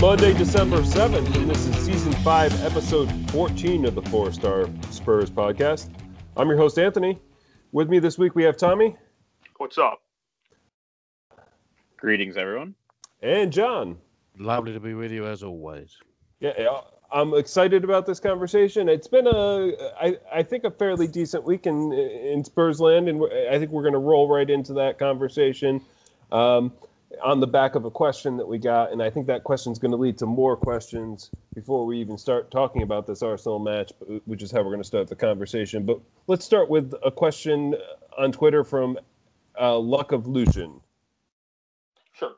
Monday, December 7th, and this is season 5, episode 14 of the Four Star Spurs podcast. I'm your host, Anthony. With me this week, we have Tommy What's up? Greetings, everyone. and John. Lovely to be with you as always. Yeah, yeah, I'm excited about this conversation. It's been a, I, I think, a fairly decent week in in Spurs land, and I think we're going to roll right into that conversation um, on the back of a question that we got, and I think that question is going to lead to more questions before we even start talking about this Arsenal match, which is how we're going to start the conversation. But let's start with a question on Twitter from uh, Luck of Lucian. Sure.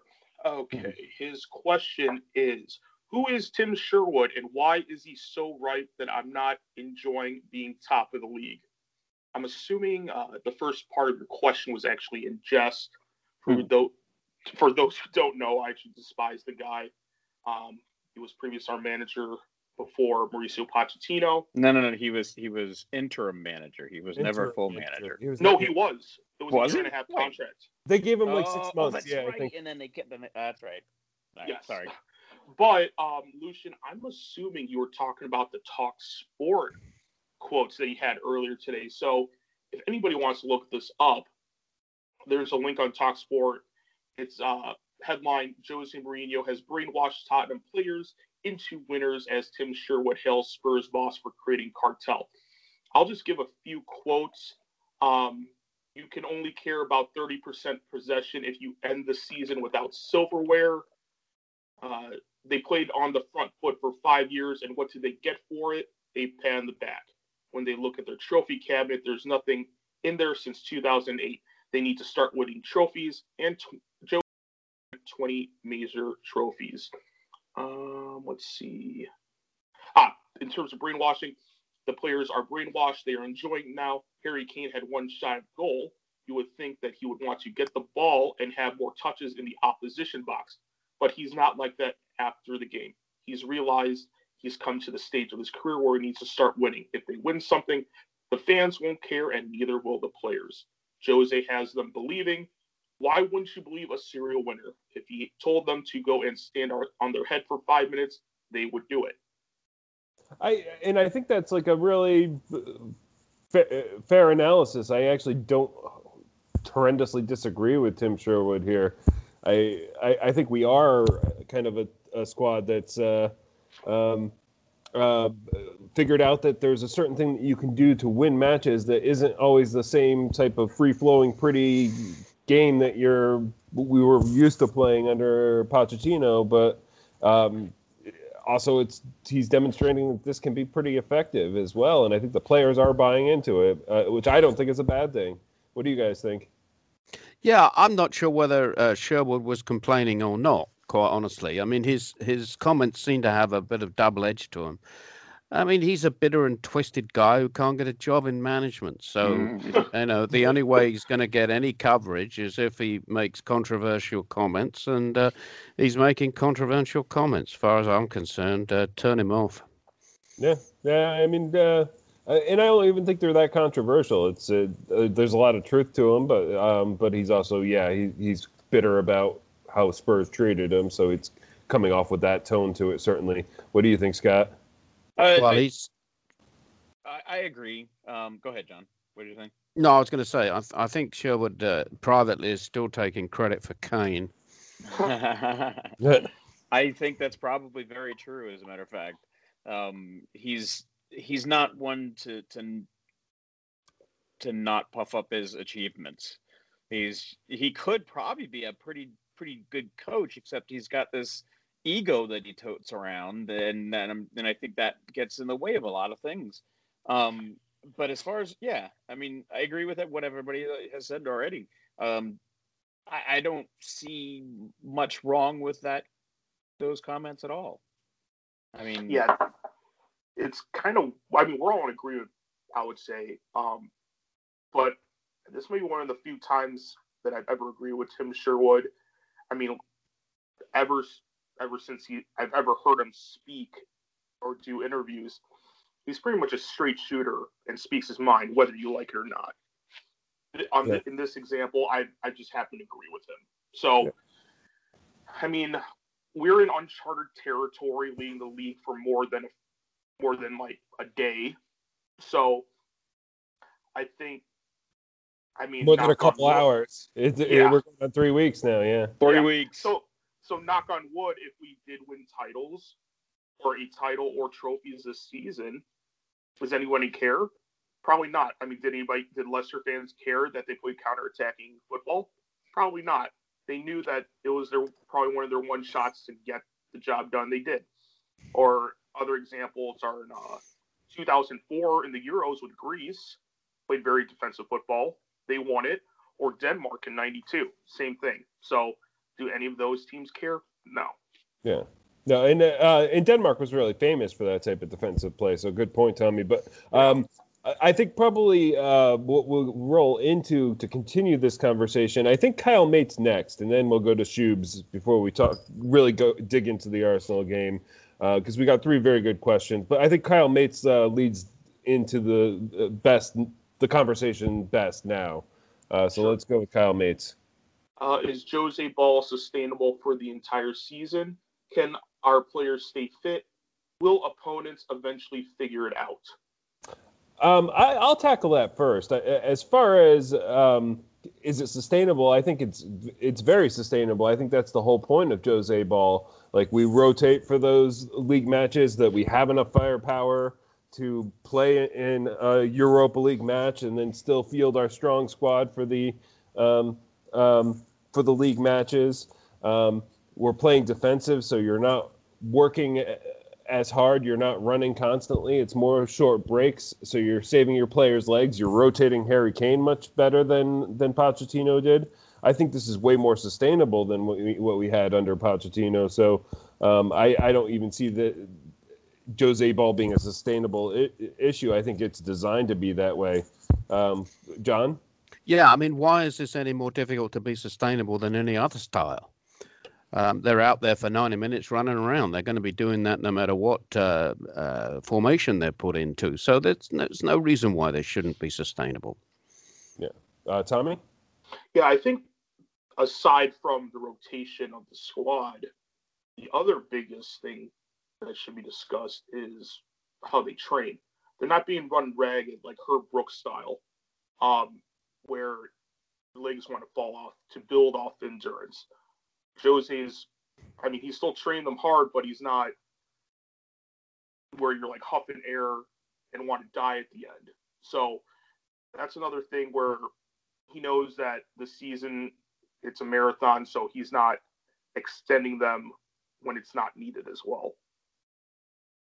Okay. His question is Who is Tim Sherwood and why is he so ripe that I'm not enjoying being top of the league? I'm assuming uh, the first part of your question was actually in jest. For, Hmm. Those, for those who don't know, I actually despise the guy. Um, he was previous our manager before Mauricio Pochettino. No, no, no. He was he was interim manager. He was never full manager. manager. He was No, he was. It was, Was a year and a half Wait. contract. They gave him like six oh, months. that's yeah, I right. think. And then they kept him. That's right. All right, Yes. Sorry. But um, Lucian, I'm assuming you were talking about the Talk Sport quotes that he had earlier today. So if anybody wants to look this up, there's a link on Talk Sport. It's uh, headline: Jose Mourinho has brainwashed Tottenham players into winners as Tim Sherwood hails Spurs boss for creating cartel. I'll just give a few quotes. Um, you can only care about 30% possession if you end the season without silverware. Uh, they played on the front foot for five years, and what did they get for it? They pan the back. When they look at their trophy cabinet, there's nothing in there since 2008. They need to start winning trophies, and t- 20 major trophies. Um, let's see. Ah, in terms of brainwashing, the players are brainwashed. They are enjoying now. Harry Kane had one shot goal. You would think that he would want to get the ball and have more touches in the opposition box but he's not like that after the game. He's realized he's come to the stage of his career where he needs to start winning. If they win something, the fans won't care, and neither will the players. Jose has them believing. Why wouldn't you believe a serial winner? If he told them to go and stand on their head for five minutes, they would do it. I and I think that's like a really fa- fair analysis. I actually don't horrendously disagree with Tim Sherwood here. I I, I think we are kind of a, a squad that's uh, um, uh, figured out that there's a certain thing that you can do to win matches that isn't always the same type of free flowing, pretty game that you're we were used to playing under Pochettino, but. Um, also it's he's demonstrating that this can be pretty effective as well and i think the players are buying into it uh, which i don't think is a bad thing what do you guys think Yeah, I'm not sure whether uh, Sherwood was complaining or not. Quite honestly, I mean his his comments seem to have a bit of double edge to them. I mean he's a bitter and twisted guy who can't get a job in management. So Mm. you know the only way he's going to get any coverage is if he makes controversial comments, and uh, he's making controversial comments. As far as I'm concerned, uh, turn him off. yeah yeah i mean uh, and i don't even think they're that controversial it's uh, uh, there's a lot of truth to him but um, but he's also yeah he, he's bitter about how spurs treated him so it's coming off with that tone to it certainly what do you think scott Uh, Well, I, he's I, I agree. Um, go ahead, John. What do you think? no. I was going to say I, th- I think Sherwood uh, privately is still taking credit for Kane. I think that's probably very true. As a matter of fact, um, he's he's not one to to to not puff up his achievements. He's he could probably be a pretty pretty good coach, except he's got this ego that he totes around, and I'm- and I think that gets in the way of a lot of things. Um, but as far as yeah, I mean, I agree with it, what everybody has said already. Um, I, I don't see much wrong with that those comments at all. I mean, yeah, it's kind of. I mean, we're all in agreement. I would say, um, but this may be one of the few times that I've ever agreed with Tim Sherwood. I mean, ever ever since he I've ever heard him speak or do interviews, he's pretty much a straight shooter and speaks his mind, whether you like it or not. On Yeah. the, in this example, I I just happen to agree with him. So, Yeah. I mean, we're in uncharted territory, leading the league for more than more than like a day. So, I think. I mean, More than a couple wood- hours. It's, Yeah. We're going on three weeks now. Yeah. three Yeah. weeks. So, so knock on wood, if we did win titles or a title or trophies this season, does anybody care? Probably not. I mean, did anybody, did Leicester fans care that they played counterattacking football? Probably not. They knew that it was their probably one of their one shots to get the job done. They did. Or other examples are in uh, 2004 in the Euros with Greece, played very defensive football. They won it. Or Denmark in '92, same thing. So do any of those teams care? No. Yeah. No, and uh, and Denmark was really famous for that type of defensive play. So good point, Tommy. But um, I- think probably uh, what we'll roll into to continue this conversation. I think Kyle Mates next, and then we'll go to Shubes before we talk really go dig into the Arsenal game because we got three very good questions. But I think Kyle Mates uh, leads into the uh, best the conversation best now. Uh, so let's go with Kyle Mates. Uh, is Jose Ball sustainable for the entire season? Can our players stay fit? Will opponents eventually figure it out? Um, I, I'll tackle that first. As far as um, is it sustainable? I think it's it's very sustainable. I think that's the whole point of Jose Ball. Like we rotate for those league matches that we have enough firepower to play in a Europa League match and then still field our strong squad for the um, um, for the league matches. Um, we're playing defensive, so you're not working as hard. You're not running constantly. It's more short breaks, so you're saving your players' legs. You're rotating Harry Kane much better than than Pochettino did. I think this is way more sustainable than what we, what we had under Pochettino. So um, I, I don't even see the Jose Ball being a sustainable I- issue. I think it's designed to be that way. Um, John, Yeah, I mean, why is this any more difficult to be sustainable than any other style? Um, they're out there for 90 minutes running around. They're going to be doing that no matter what uh, uh, formation they're put into. So there's, there's no reason why they shouldn't be sustainable. Yeah. Uh, Tommy. Yeah, I think aside from the rotation of the squad, the other biggest thing that should be discussed is how they train. They're not being run ragged like Herb Brooks style, um, where the legs want to fall off to build off endurance. Jose's, I mean, he's still training them hard, but he's not where you're like huffing air and want to die at the end. So that's another thing where he knows that the season it's a marathon, so he's not extending them when it's not needed as well.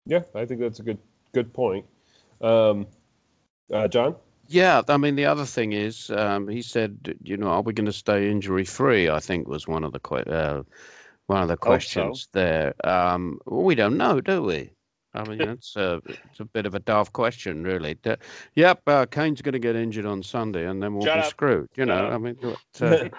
Yeah, I think that's a good good point. Um, uh, John. Yeah, I mean, the other thing is, um, he said, you know, are we going to stay injury free? I think was one of the que- uh, one of the so. questions there. Um, well, we don't know, do we? I mean, it's a it's a bit of a daft question, really. D- yep, uh, Kane's going to get injured on Sunday, and then we'll Shut be up. screwed. You know. I mean, what, uh,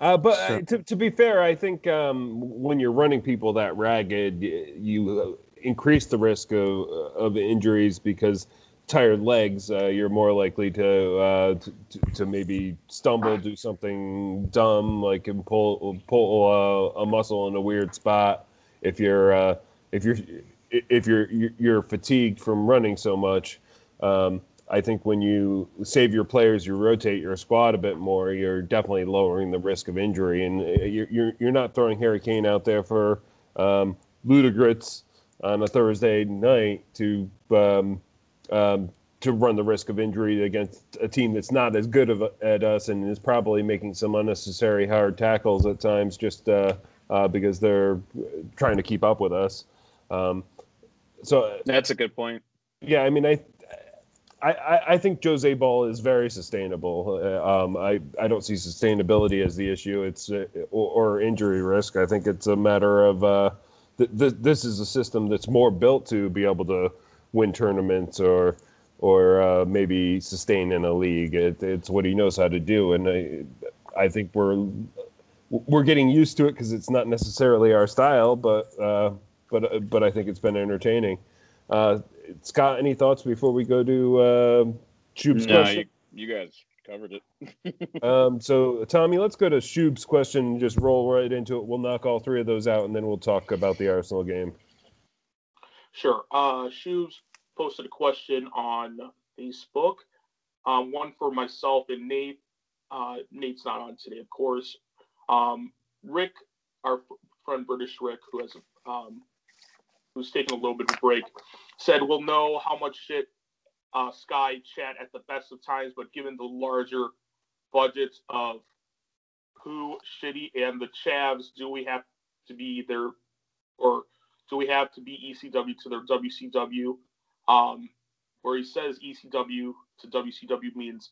Uh, but So- uh, to, to be fair, I think um, when you're running people that ragged, you uh, increase the risk of, of injuries because tired legs, uh, you're more likely to, uh, to to maybe stumble, do something dumb, like and pull pull uh, a muscle in a weird spot. If you're uh, if you're if you're you're fatigued from running so much. Um, I think when you save your players, you rotate your squad a bit more. You're definitely lowering the risk of injury, and uh, you're you're, you're not throwing Harry Kane out there for um, Ludogorets on a Thursday night to um, um, to run the risk of injury against a team that's not as good of a, at us and is probably making some unnecessary hard tackles at times just uh, uh, because they're trying to keep up with us. Um, so That's a good point. yeah, I mean, I I, I, think Jose Ball is very sustainable. Uh, um, I, I don't see sustainability as the issue. It's uh, or, or, injury risk. I think it's a matter of uh, th- th- this is a system that's more built to be able to win tournaments or or uh, maybe sustain in a league. It, it's what he knows how to do, and I, I think we're we're getting used to it because it's not necessarily our style, but uh, but but I think it's been entertaining. Uh, Scott, any thoughts before we go to uh, Shoob's no, question? You, you guys covered it. um, so, Tommy, let's go to Shoob's question. Just roll right into it. We'll knock all three of those out, and then we'll talk about the Arsenal game. Sure. Uh, Shoobs posted a question on Facebook. Um, one for myself and Nate. Uh, Nate's not on today, of course. Um, Rick, our friend British Rick, who has um, who's taking a little bit of a break, said we'll know how much shit uh, Sky chat at the best of times, but given the larger budgets of who shitty and the Chavs, do we have to be there, or do we have to be ECW to their WCW? Um, where he says ECW to WCW means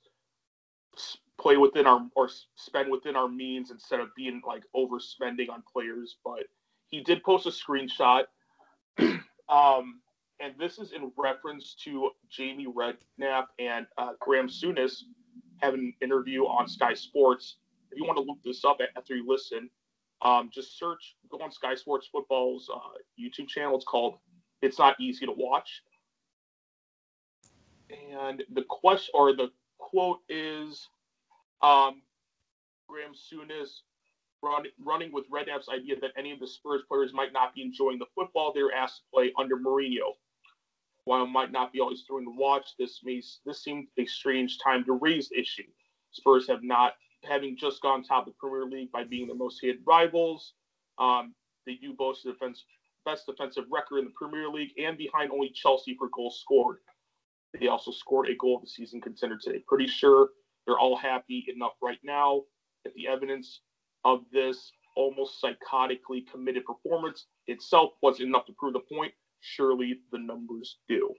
play within our or spend within our means instead of being like overspending on players. But he did post a screenshot. um, and this is in reference to Jamie Redknapp and uh, Graham Souness having an interview on Sky Sports. If you want to look this up after you listen, um, just search, go on Sky Sports Football's uh, YouTube channel. It's called "It's Not Easy to Watch." And the question or the quote is, um, Graham Souness run, running with Red Redknapp's idea that any of the Spurs players might not be enjoying the football they were asked to play under Mourinho. While it might not be always thrilling to watch, this means this seemed a strange time to raise the issue. Spurs have not, having just gone top of the Premier League by being the most hated rivals. Um, they do boast the defense, best defensive record in the Premier League and behind only Chelsea for goals scored. They also scored a goal of the season contender today. Pretty sure they're all happy enough right now that the evidence of this almost psychotically committed performance itself wasn't enough to prove the point. Surely the numbers do.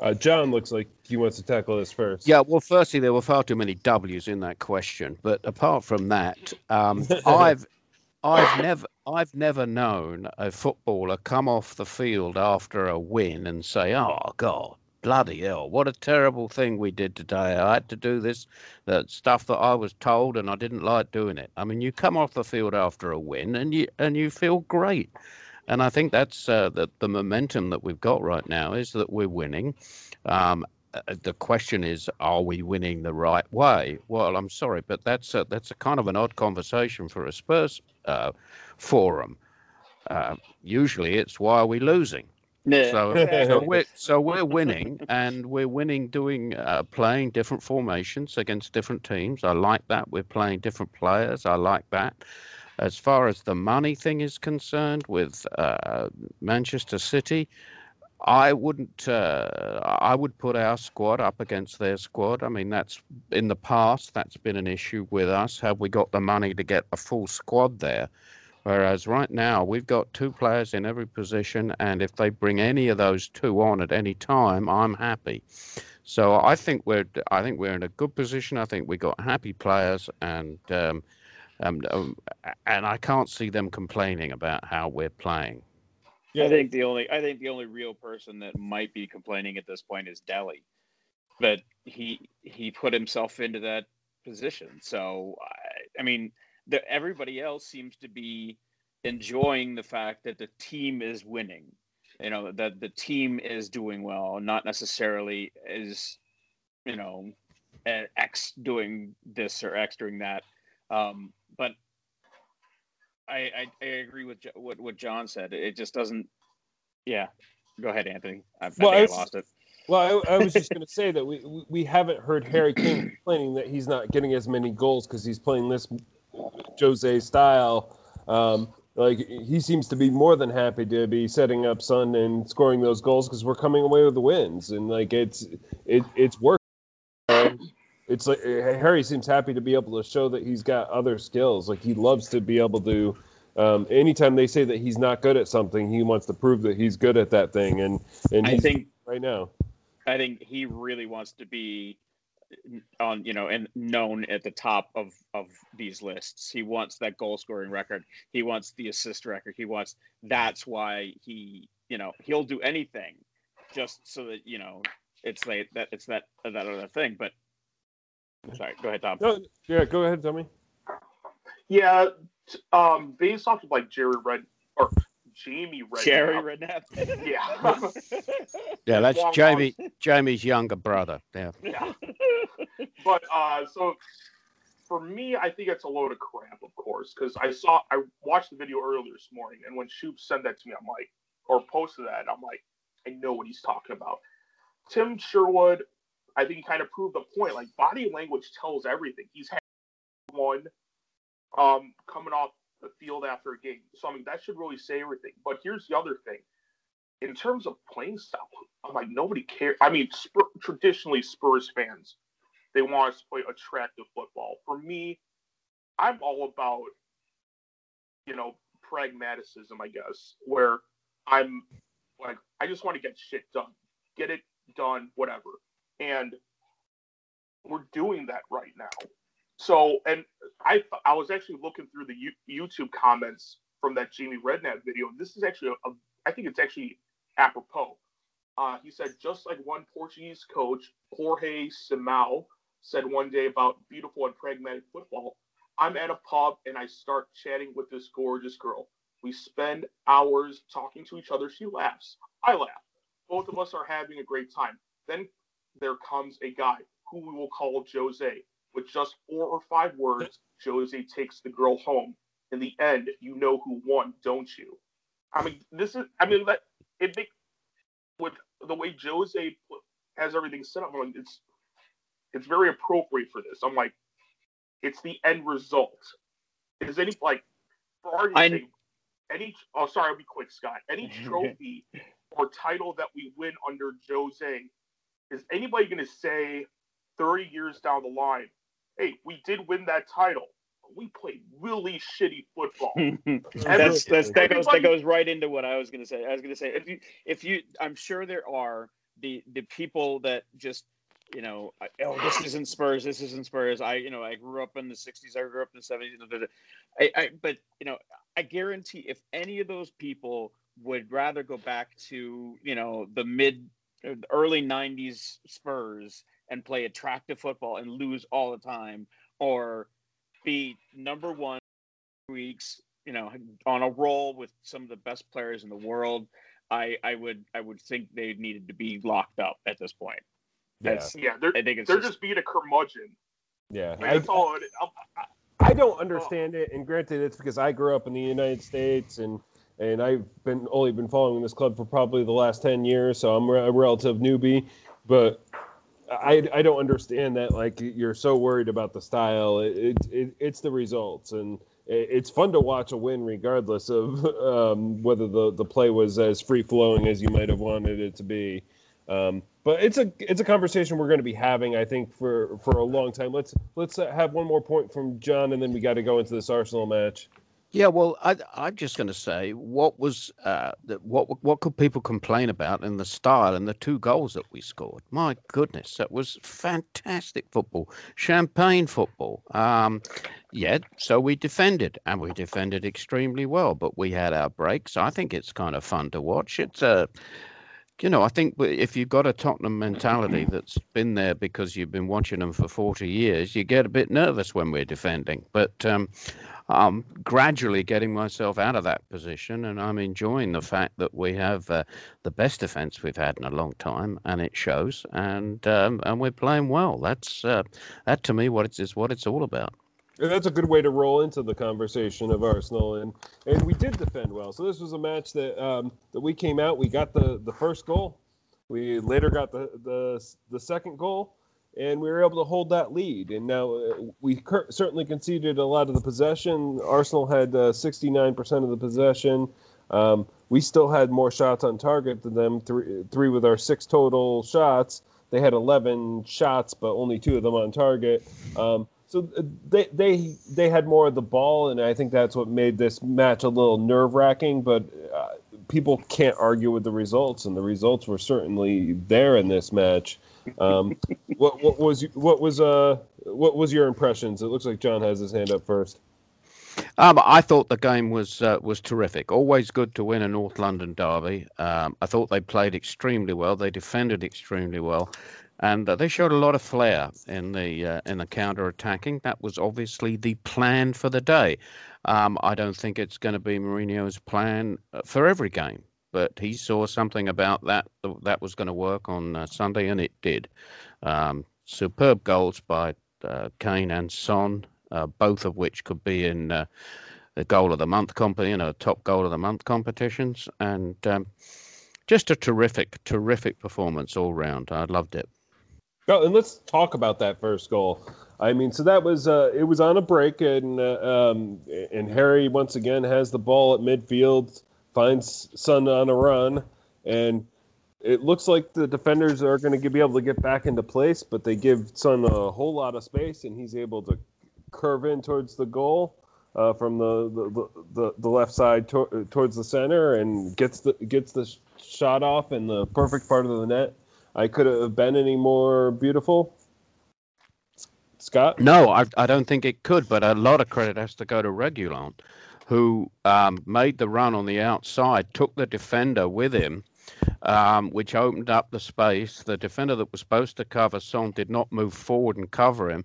Uh, John looks like he wants to tackle this first. Yeah, well, firstly, there were far too many W's in that question, but apart from that, um, I've I've never I've never known a footballer come off the field after a win and say, "Oh God, bloody hell, what a terrible thing we did today. I had to do this, that stuff that I was told, and I didn't like doing it. I mean, you come off the field after a win, and you and you feel great. And I think that's uh, the, the momentum that we've got right now is that we're winning. Um, the question is, are we winning the right way? Well, I'm sorry, but that's a, that's a kind of an odd conversation for a Spurs uh, forum. Uh, usually, it's why are we losing? Yeah. So, so we're so we're winning, and we're winning doing uh, playing different formations against different teams. I like that. We're playing different players. I like that. As far as the money thing is concerned, with uh, Manchester City, I wouldn't. Uh, I would put our squad up against their squad. I mean, that's in the past. That's been an issue with us. Have we got the money to get a full squad there? Whereas right now we've got two players in every position, and if they bring any of those two on at any time, I'm happy. So I think we're I think we're in a good position. I think we got happy players, and um, um, um, and I can't see them complaining about how we're playing. I think the only I think the only real person that might be complaining at this point is Dele, but he he put himself into that position. So I, I mean that everybody else seems to be enjoying the fact that the team is winning you know that the team is doing well not necessarily is you know x doing this or x doing that. Um, but I, I, I agree with what what john said. It just doesn't yeah. Go ahead anthony. I, well, I, I lost it. well, I, I was just going to say that we we haven't heard Harry Kane complaining that he's not getting as many goals because he's playing this Jose style. Um, like he seems to be more than happy to be setting up Son and scoring those goals because we're coming away with the wins, and like it's it it's working. It's like Harry seems happy to be able to show that he's got other skills. Like he loves to be able to. Um, anytime they say that he's not good at something, he wants to prove that he's good at that thing, and and I think right now. I think he really wants to be on you know and known at the top of of these lists he wants that goal scoring record he wants the assist record he wants that's why he you know he'll do anything just so that you know it's like that it's that that other thing but sorry go ahead tom No, yeah, go ahead, Tommy. Yeah, um, based off of like Jerry Red or Jamie Red. jerry redknapp Yeah. Yeah, that's Long Jamie Jamie's younger brother. Yeah. yeah. But uh, so for me, I think it's a load of crap, of course, because I saw I watched the video earlier this morning, and when Shoop sent that to me, I'm like, or posted that, I'm like, I know what he's talking about. Tim Sherwood, I think he kind of proved the point. Like body language tells everything. He's had one um, coming off the field after a game, so I mean that should really say everything. But here's the other thing. In terms of playing style, I'm like nobody cares. I mean, Spur- traditionally Spurs fans, they want us to play attractive football. For me, I'm all about, you know, pragmaticism, I guess, where I'm like, I just want to get shit done, get it done, whatever. And we're doing that right now. So, and I I was actually looking through the U- YouTube comments from that Jamie Redknapp video. This is actually a, a I think it's actually apropos. Uh, he said just like one Portuguese coach, Jorge Simão, said one day about beautiful and pragmatic football. I'm at a pub and I start chatting with this gorgeous girl. We spend hours talking to each other. She laughs. I laugh. Both of us are having a great time. Then there comes a guy who we will call Jose. With just four or five words, Jose takes the girl home. In the end, you know who won, don't you? I mean, this is. I mean, that it make with the way Jose has everything set up. Like, it's it's very appropriate for this. I'm like, it's the end result. Is any like for argument's sake, any? Oh, sorry, I'll be quick, Scott. Any trophy or title that we win under Jose, is anybody going to say 30 years down the line, hey, we did win that title, but we played really shitty football? that's, that's that goes that goes right into what I was going to say. I was going to say if you if you I'm sure there are the the people that just you know oh this isn't Spurs this isn't Spurs I you know I grew up in the 60s I grew up in the 70s da, da, da. I, I but you know I guarantee if any of those people would rather go back to you know the mid early 90s Spurs and play attractive football and lose all the time or be number one weeks you know on a roll with some of the best players in the world i i would i would think they needed to be locked up at this point Yeah, That's- Yeah, they're, i think it's they're just, just being a curmudgeon. yeah. I mean, I, that's all it is. I'm- I don't oh. understand it, and granted, it's because I grew up in the United States, and and I've been only been following this club for probably the last ten years, so I'm a relative newbie. But I I don't understand that. Like you're so worried about the style. It, it, it it's the results, and it, it's fun to watch a win regardless of um, whether the the play was as free flowing as you might have wanted it to be. Um, but it's a it's a conversation we're going to be having, I think, for for a long time. Let's let's uh, have one more point from John, and then we got to go into this Arsenal match. Yeah, well, I, I'm just going to say what was uh, that what what could people complain about in the style and the two goals that we scored? My goodness, that was fantastic football, champagne football. Um, yeah, so we defended and we defended extremely well, but we had our breaks. I think it's kind of fun to watch. It's a you know, I think if you've got a Tottenham mentality that's been there because you've been watching them for 40 years, you get a bit nervous when we're defending. But um, I'm gradually getting myself out of that position, and I'm enjoying the fact that we have uh, the best defence we've had in a long time, and it shows. And um, and we're playing well. That's uh, that to me what it's is what it's all about. And that's a good way to roll into the conversation of Arsenal, and and we did defend well. So this was a match that um, that we came out. We got the the first goal. We later got the the the second goal, and we were able to hold that lead. And now uh, we cur- certainly conceded a lot of the possession. Arsenal had nine percent of the possession. Um, we still had more shots on target than them. Three three with our six total shots. They had eleven shots, but only two of them on target. Um, so uh, they they they had more of the ball, and I think that's what made this match a little nerve wracking. But uh, people can't argue with the results, and the results were certainly there in this match. Um, what, what was what was uh what was your impressions? It looks like John has his hand up first. Um, I thought the game was uh, was terrific. Always good to win a North London derby. Um, I thought they played extremely well. They defended extremely well, and uh, they showed a lot of flair in the uh, in the counter attacking. That was obviously the plan for the day. Um, I don't think it's going to be Mourinho's plan uh, for every game, but he saw something about that that was going to work on uh, Sunday, and it did. Um, superb goals by uh, Kane and Son, uh, both of which could be in uh, the goal of the month comp, you know, top goal of the month competitions, and um, just a terrific, terrific performance all round. I loved it. Oh, and let's talk about that first goal. I mean, so that was uh, it was on a break, and uh, um, and Harry once again has the ball at midfield, finds Son on a run, and it looks like the defenders are going to be able to get back into place, but they give Son a whole lot of space, and he's able to curve in towards the goal uh, from the, the, the, the, left side to, towards the center, and gets the gets the shot off in the perfect part of the net. I could have been any more beautiful. Scott? No, I, I don't think it could, but a lot of credit has to go to Reguilón, who um, made the run on the outside, took the defender with him, um, which opened up the space. The defender that was supposed to cover Son did not move forward and cover him.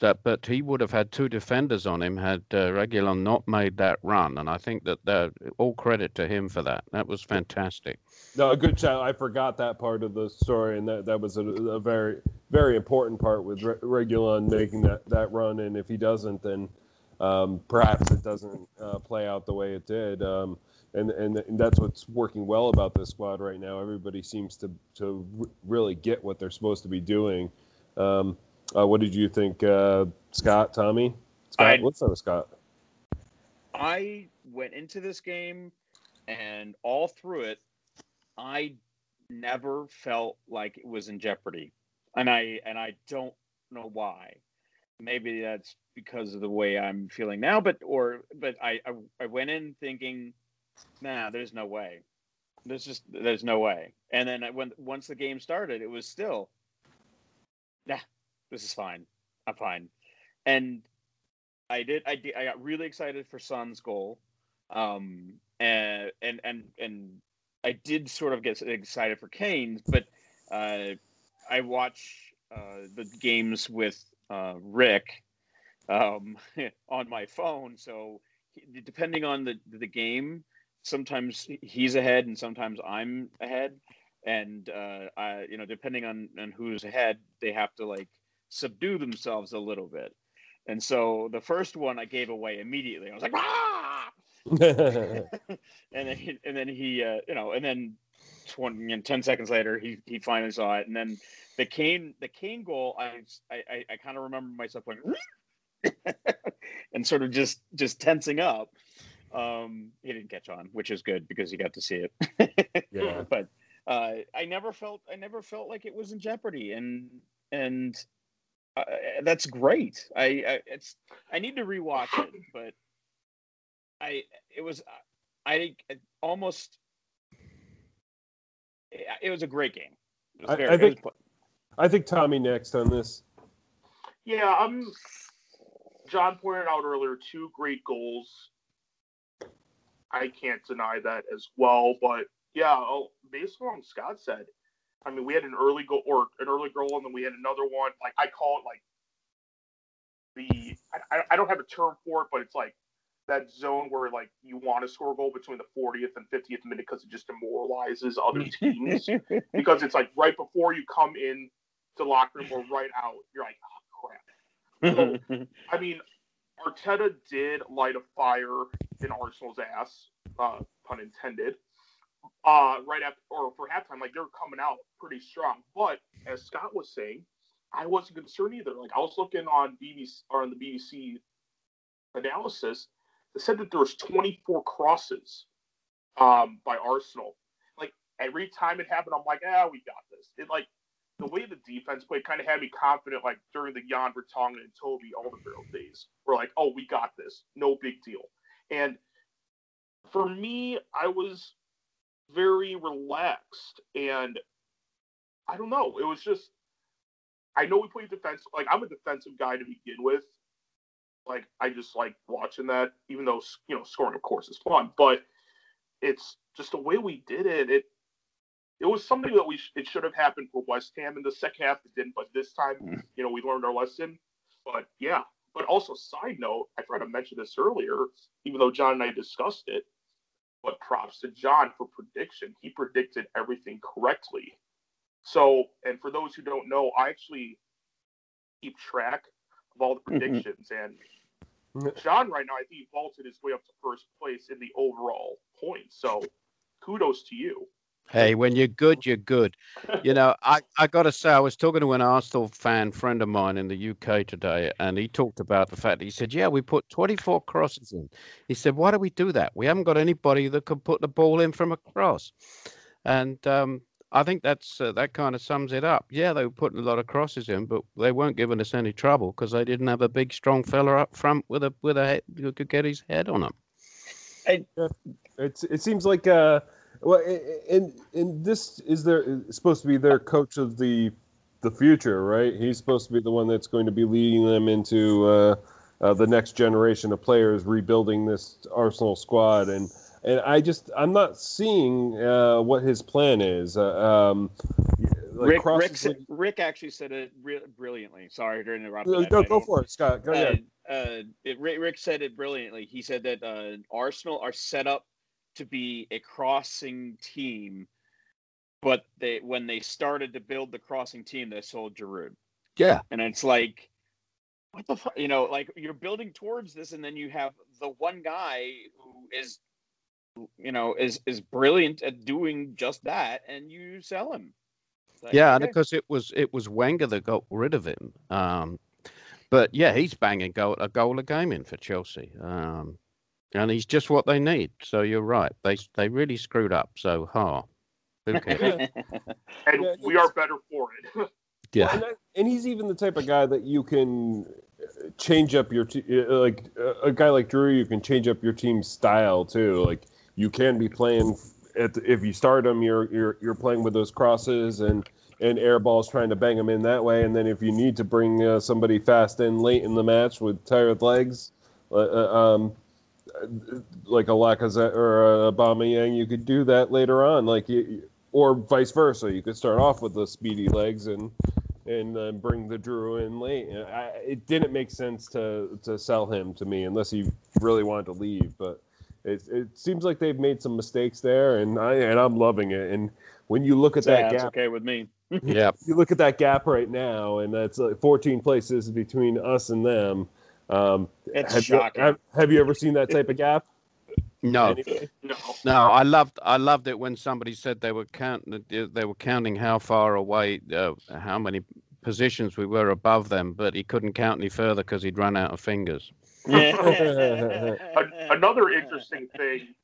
That, but he would have had two defenders on him had uh, Reguilón not made that run, and I think that all credit to him for that. That was fantastic. No, a good shot. I forgot that part of the story, and that, that was a, a very very important part with Re- Reguilón making that, that run. And if he doesn't, then um, perhaps it doesn't uh, play out the way it did. Um, and, and and that's what's working well about this squad right now. Everybody seems to to really get what they're supposed to be doing. Um, uh, what did you think, uh, Scott? Tommy? Scott? I, What's up, Scott? I went into this game, and all through it, I never felt like it was in jeopardy, and I and I don't know why. Maybe that's because of the way I'm feeling now, but or but I I, I went in thinking, nah, there's no way. There's just there's no way. And then I, when once the game started, it was still, nah, this is fine. I'm fine. And I did. I did. I got really excited for Son's goal, um, and and and and I did sort of get excited for Kane's, but uh, I watch uh, the games with uh, Rick um, on my phone, so depending on the the game, sometimes he's ahead and sometimes I'm ahead, and uh, I, you know, depending on on who's ahead, they have to like subdue themselves a little bit. And so the first one I gave away immediately. I was like, ah! and then he, and then he, uh, you know, and then 20 and 10 seconds later, he, he finally saw it. And then the Kane, the Kane goal, I, I, I kind of remember myself going, and sort of just, just tensing up. Um, he didn't catch on, which is good because you got to see it. yeah. But, uh, I never felt, I never felt like it was in jeopardy. And, and uh, that's great. I, I, it's I need to rewatch it, but I it was I, I almost it was a great game. Very, I, I, think was, I think Tommy next on this. Yeah, I'm. Um, John pointed out earlier two great goals. I can't deny that as well, but yeah, oh, based on what Scott said, I mean, we had an early goal or an early goal, and then we had another one. Like I call it like the I, I don't have a term for it, but it's like that zone where like you want to score a goal between the 40th and 50th minute because it just demoralizes other teams because it's like right before you come in to locker room or right out, you're like, oh crap. So, I mean, Arteta did light a fire in Arsenal's ass, uh, pun intended uh, right after or for halftime, like they're coming out pretty strong. But as Scott was saying, I wasn't concerned either. Like I was looking on BBC or on the BBC analysis, they said that there was 24 crosses um, by Arsenal. Like every time it happened, I'm like, ah, we got this. It like the way the defense played kind of had me confident, like during the Jan Vertonghen and Toby Alderweireld days. We're like, oh, we got this, no big deal. And for me, I was very relaxed, and I don't know. It was just I know we play defense. Like I'm a defensive guy to begin with. Like I just like watching that, even though you know scoring, of course, is fun. But it's just the way we did it. It it was something that we sh- it should have happened for West Ham in the second half. It didn't, but this time, Mm. you know, we learned our lesson. But yeah, but also side note, I tried to mention this earlier, even though John and I discussed it. But props to John for prediction. He predicted everything correctly. So, and for those who don't know, I actually keep track of all the Mhm. predictions. and John, right now, I think he vaulted his way up to first place in the overall points. So, kudos to you. Hey, when you're good, you're good. You know, I, I got to say, I was talking to an Arsenal fan friend of mine in the UK today, and he talked about the fact he said, Yeah, we put 24 crosses in. He said, Why do we do that? We haven't got anybody that can put the ball in from a cross. And um, I think that's uh, that kind of sums it up. Yeah, they were putting a lot of crosses in, but they weren't giving us any trouble because they didn't have a big, strong fella up front with a with a head who could get his head on them. It's it seems like uh well and and this is their supposed to be their coach of the the future, right? He's supposed to be the one that's going to be leading them into uh, uh, the next generation of players, rebuilding this Arsenal squad, and and I just I'm not seeing uh, what his plan is. Uh, um, like Rick, Rick, said- Rick actually said it re- brilliantly. Sorry to interrupt. No, I- no, go for it, Scott. Go uh, ahead. uh, it, Rick, Rick said it brilliantly. He said that uh, Arsenal are set up to be a crossing team, but they when they started to build the crossing team, they sold Giroud, Yeah, and it's like, what the fuck? You know, like you're building towards this, and then you have the one guy who is, you know, is is brilliant at doing just that, and you sell him. Like, yeah, and because it was it was Wenger that got rid of him. Um, but yeah, he's banging goal, a goal a game in for Chelsea, um, and he's just what they need. So you're right; they they really screwed up. So ha, who cares? And we are better for it. Well, yeah, and, that, and he's even the type of guy that you can uh, change up your te- uh, like uh, a guy like Giroud. You can change up your team's style too. Like you can be playing at if you start them, you're you're you're playing with those crosses and and air balls, trying to bang them in that way. And then if you need to bring uh, somebody fast in late in the match with tired legs, uh, uh, um, like a Lacazette or a Aubameyang, you could do that later on. Like you, or vice versa. You could start off with the speedy legs and and uh, bring the Giroud in late. I, it didn't make sense to to sell him to me unless he really wanted to leave. But it it seems like they've made some mistakes there, and I and I'm loving it. And when you look at that That's gap, okay with me. yeah. you look at that gap right now, and that's like 14 places between us and them. Um, It's have, you, shocking. have, have you ever seen that type of gap? No, Anybody? no. no, I loved I loved it when somebody said they were count they were counting how far away, uh, how many positions we were above them, but he couldn't count any further because he'd run out of fingers. An- another interesting thing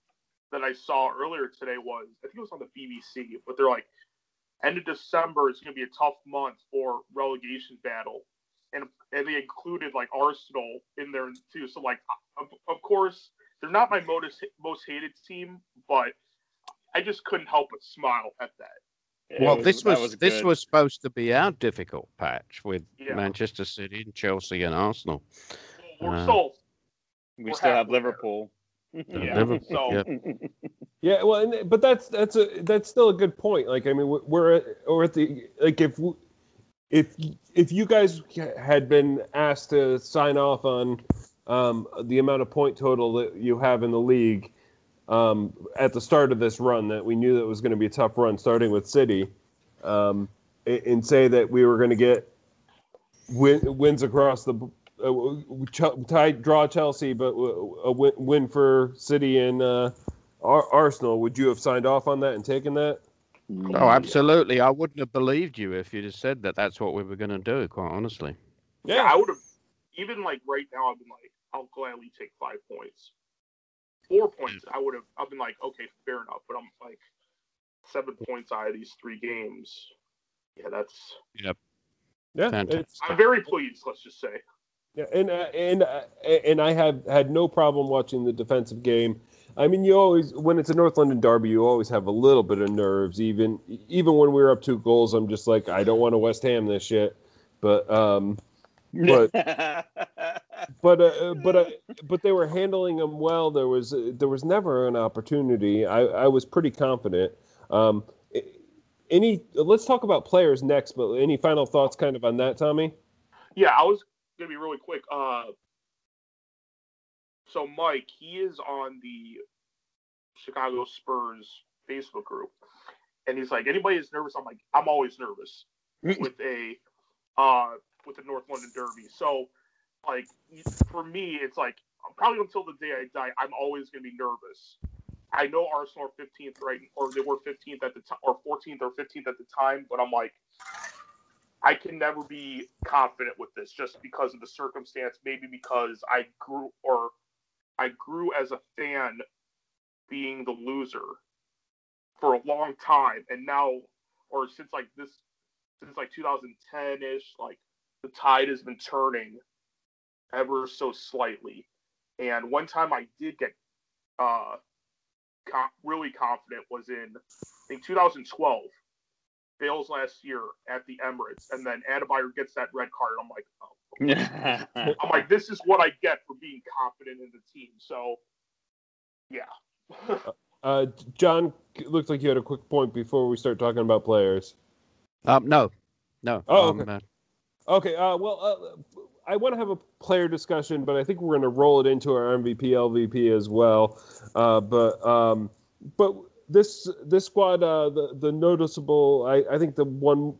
that I saw earlier today was I think it was on the BBC, but they're like, end of December is going to be a tough month for relegation battle, and and they included like Arsenal in there too. So like, of, of course they're not my most most hated team, but I just couldn't help but smile at that. Well, It this that was, this was supposed to be our difficult patch with Yeah. Manchester City and Chelsea and Arsenal. Well, we're Uh, still We we're still have halfway there. Liverpool. yeah. Liverpool, So yeah. Yeah, well, and, but that's that's a that's still a good point. Like, I mean, we're- we're at, the like if if if you guys had been asked to sign off on um, the amount of point total that you have in the league um, at the start of this run, that we knew that it was going to be a tough run, starting with City, um, and say that we were going to get win, wins across the uh, Ch- tie, draw Chelsea, but w- a win, win for City and. Uh, Arsenal, would you have signed off on that and taken that? Oh, absolutely. I wouldn't have believed you if you'd have said that that's what we were going to do, quite honestly. Yeah, I would have even like right now. I've been like, I'll gladly take five points, four points. I would have. I've been like, okay, fair enough. But I'm like, seven points out of these three games. Yeah, that's. Yeah, Fantastic. it's, I'm very pleased. Let's just say. Yeah, and uh, and uh, and I have had no problem watching the defensive game. I mean, you always when it's a North London derby, you always have a little bit of nerves. Even even when we were up two goals, I'm just like, I don't want to West Ham this shit. But um, but but uh, but uh, but they were handling them well. There was uh, there was never an opportunity. I I was pretty confident. Um, any let's talk about players next. But any final thoughts, kind of on that, Tommy? Yeah, I was gonna be really quick. Uh, so Mike, he is on the Chicago Spurs Facebook group, and he's like, anybody is nervous. I'm like, I'm always nervous with a uh with the North London Derby. So like for me, it's like probably until the day I die, I'm always gonna be nervous. I know Arsenal are 15th right, or they were 15th at the time, or 14th or 15th at the time, but I'm like, I can never be confident with this just because of the circumstance. Maybe because I grew or I grew as a fan being the loser for a long time, and now, or since like this, since like 2010 ish, like the tide has been turning ever so slightly. And one time I did get uh, really confident was in I think 2012. Bale's last year at the Emirates, and then Adebayor gets that red card. I'm like, oh. I'm like, this is what I get for being confident in the team. So, yeah. uh, John, looks like you had a quick point before we start talking about players. Um, no, no. Oh, um, okay. uh, Okay. Uh, well, uh, I want to have a player discussion, but I think we're going to roll it into our MVP, LVP as well. Uh, but um, but this this squad, uh, the the noticeable, I, I think the one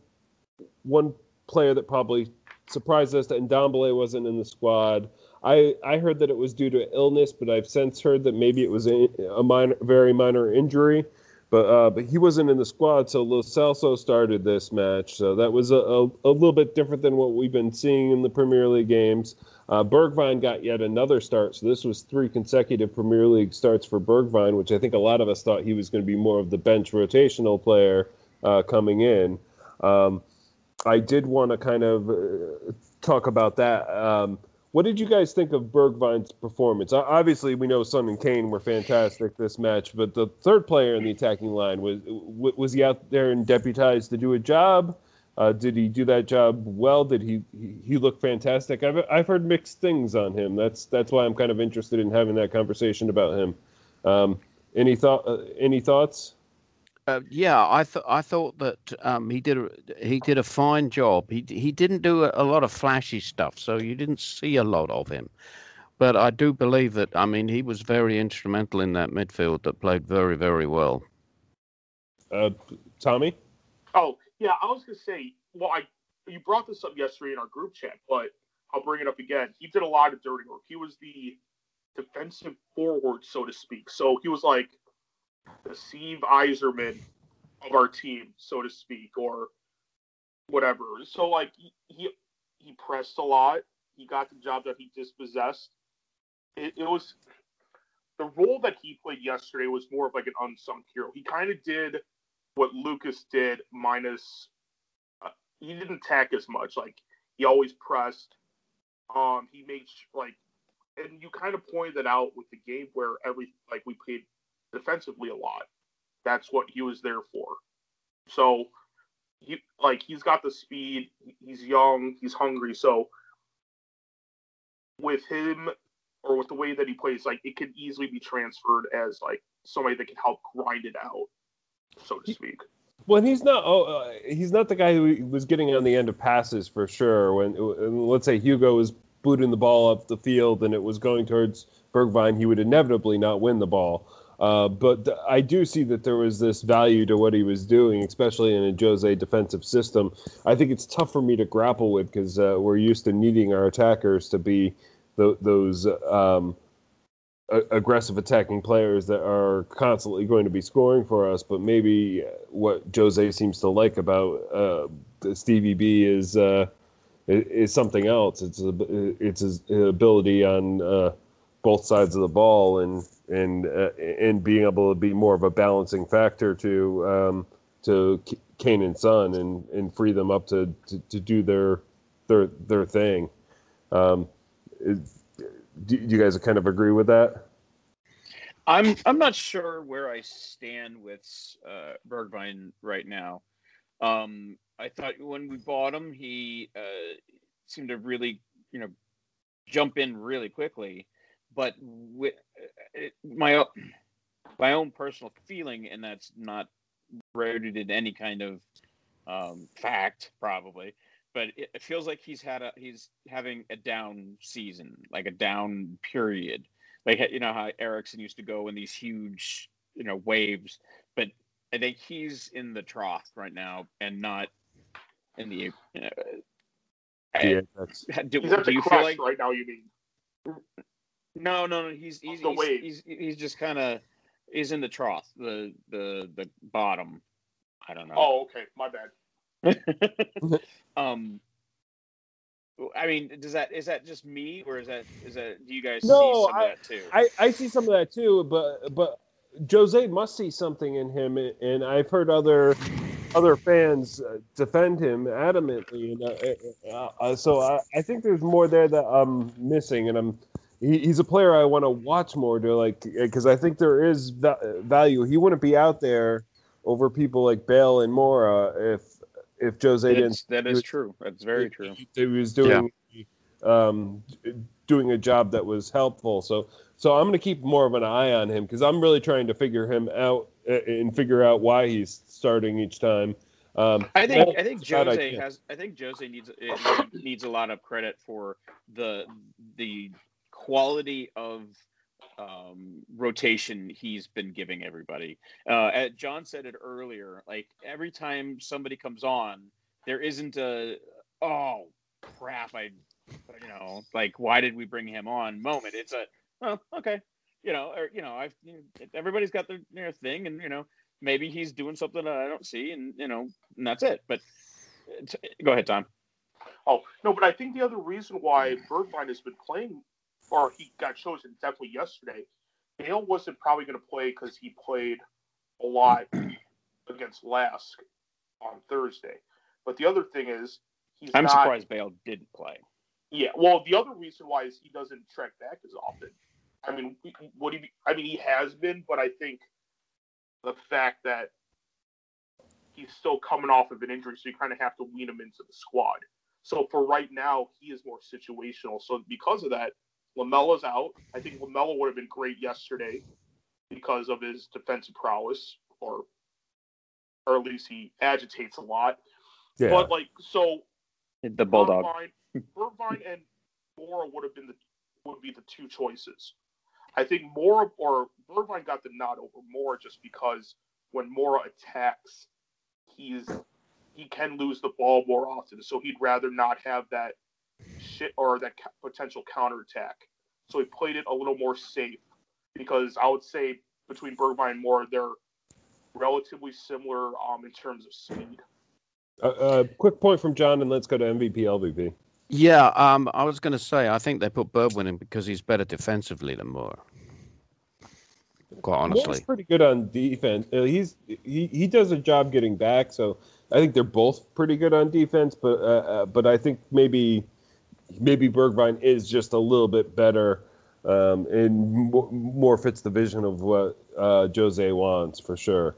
one player that probably surprised us that Ndombele wasn't in the squad. I, I heard that it was due to illness, but I've since heard that maybe it was a, a minor, very minor injury. But uh, but he wasn't in the squad, so Lo Celso started this match. So that was a, a, a little bit different than what we've been seeing in the Premier League games. Uh, Bergwijn got yet another start, so this was three consecutive Premier League starts for Bergwijn, which I think a lot of us thought he was going to be more of the bench rotational player uh, coming in. Um, I did want to kind of uh, talk about that. Um, what did you guys think of Bergwijn's performance? Obviously, we know Son and Kane were fantastic this match, but the third player in the attacking line was was he out there and deputized to do a job? Uh, did he do that job well? Did he he, he look fantastic? I've I've heard mixed things on him. That's that's why I'm kind of interested in having that conversation about him. Um, any thought? Uh, any thoughts? Uh, yeah, I thought I thought that um, he did a, he did a fine job. He he didn't do a, a lot of flashy stuff, so you didn't see a lot of him. But I do believe that I mean he was very instrumental in that midfield that played very very well. Uh, Tommy? Oh, yeah, I was gonna say, well, I you brought this up yesterday in our group chat, but I'll bring it up again. He did a lot of dirty work. He was the defensive forward, so to speak. So he was like the Steve Yzerman of our team, so to speak, or whatever. So like he he, pressed a lot. He got the job that he dispossessed. It, it was the role that he played yesterday was more of like an unsung hero. He kind of did what Lucas did, minus uh, he didn't attack as much. Like he always pressed. Um, he made like, and you kind of pointed that out with the game where every like we played defensively a lot. That's what he was there for. So he like he's got the speed. He's young. He's hungry. So with him or with the way that he plays, like it could easily be transferred as like somebody that can help grind it out, so to speak. Well, he's not. Oh, uh, he's not the guy who was getting on the end of passes for sure. When let's say Hugo was booting the ball up the field and it was going towards Bergwijn, he would inevitably not win the ball. Uh, but th- I do see that there was this value to what he was doing, especially in a Jose defensive system. I think it's tough for me to grapple with because uh, we're used to needing our attackers to be th- those um, aggressive attacking players that are constantly going to be scoring for us. But maybe what Jose seems to like about uh, Stevie B is uh, is, something else. It's a, it's his ability on uh, both sides of the ball and and uh, and being able to be more of a balancing factor to um, to Kane and Son and, and free them up to, to, to do their their their thing. Um, is, do, you guys kind of agree with that? I'm I'm not sure where I stand with uh, Bergwijn right now. Um, I thought when we bought him, he uh, seemed to really, you know, jump in really quickly. But with uh, my my own personal feeling, and that's not rooted in any kind of um, fact, probably. But it, it feels like he's had a he's having a down season, like a down period. Like you know how Eriksen used to go in these huge, you know, waves. But I think he's in the trough right now, and not in the. You know, Yeah, that's do, He's at do the you feel like right now. You mean? no, no, no. He's he's the he's, wave. he's, he's just kind of he's in the trough, the the the bottom. I don't know. Oh, okay. My bad. um, I mean, does that is that just me, or is that is that do you guys No, see some I- of that too? I, I see some of that too, but but Jose must see something in him, and I've heard other other fans uh, defend him adamantly, and uh, uh, uh, so I, I think there's more there that I'm missing, and I'm he, he's a player I want to watch more to like because I think there is va- value. He wouldn't be out there over people like Bale and Moura if if Jose didn't It's- that is true. That's very true. he was doing um, doing a job that was helpful. So so I'm going to keep more of an eye on him because I'm really trying to figure him out uh, and figure out why he's starting each time. Um, I think yeah, I think it's a bad Jose idea. has I think Jose needs needs a lot of credit for the the quality of um, rotation he's been giving everybody. Uh, uh, John said it earlier. Like every time somebody comes on, there isn't a oh crap. I you know like why did we bring him on moment. It's a oh okay you know or you know I've you know, everybody's got their, their thing and you know maybe he's doing something that I don't see and you know and that's it. But it's, go ahead, Tom. Oh no, but I think the other reason why Bergwijn has been playing, or he got chosen definitely yesterday, Bale wasn't probably going to play because he played a lot against Lask on Thursday. But the other thing is, he's I'm not. surprised Bale didn't play. Yeah, well, the other reason why is he doesn't track back as often. I mean, what he? I mean, he has been, but I think the fact that he's still coming off of an injury, so you kind of have to wean him into the squad. So for right now, he is more situational. So because of that, Lamela's out. I think Lamela would have been great yesterday because of his defensive prowess, or or at least he agitates a lot. yeah. But like, so The bulldog. Irvine, Irvine and Moura would have been the would be the two choices. I think Moura or Irvine got the nod over Moura just because when Moura attacks, he's he can lose the ball more often. So he'd rather not have that shit or that ca- potential counterattack. So he played it a little more safe because I would say between Bergwijn and Moura, they're relatively similar um, in terms of speed. Uh, uh, quick point from John, and let's go to MVP LVP. Yeah, um, I was going to say I think they put Bergwijn in because he's better defensively than Moura. Quite Moura's honestly, pretty good on defense. Uh, he's he, he does a job getting back, so I think they're both pretty good on defense. But uh, uh, but I think maybe maybe Bergwijn is just a little bit better um, and mo- more fits the vision of what uh, Jose wants for sure.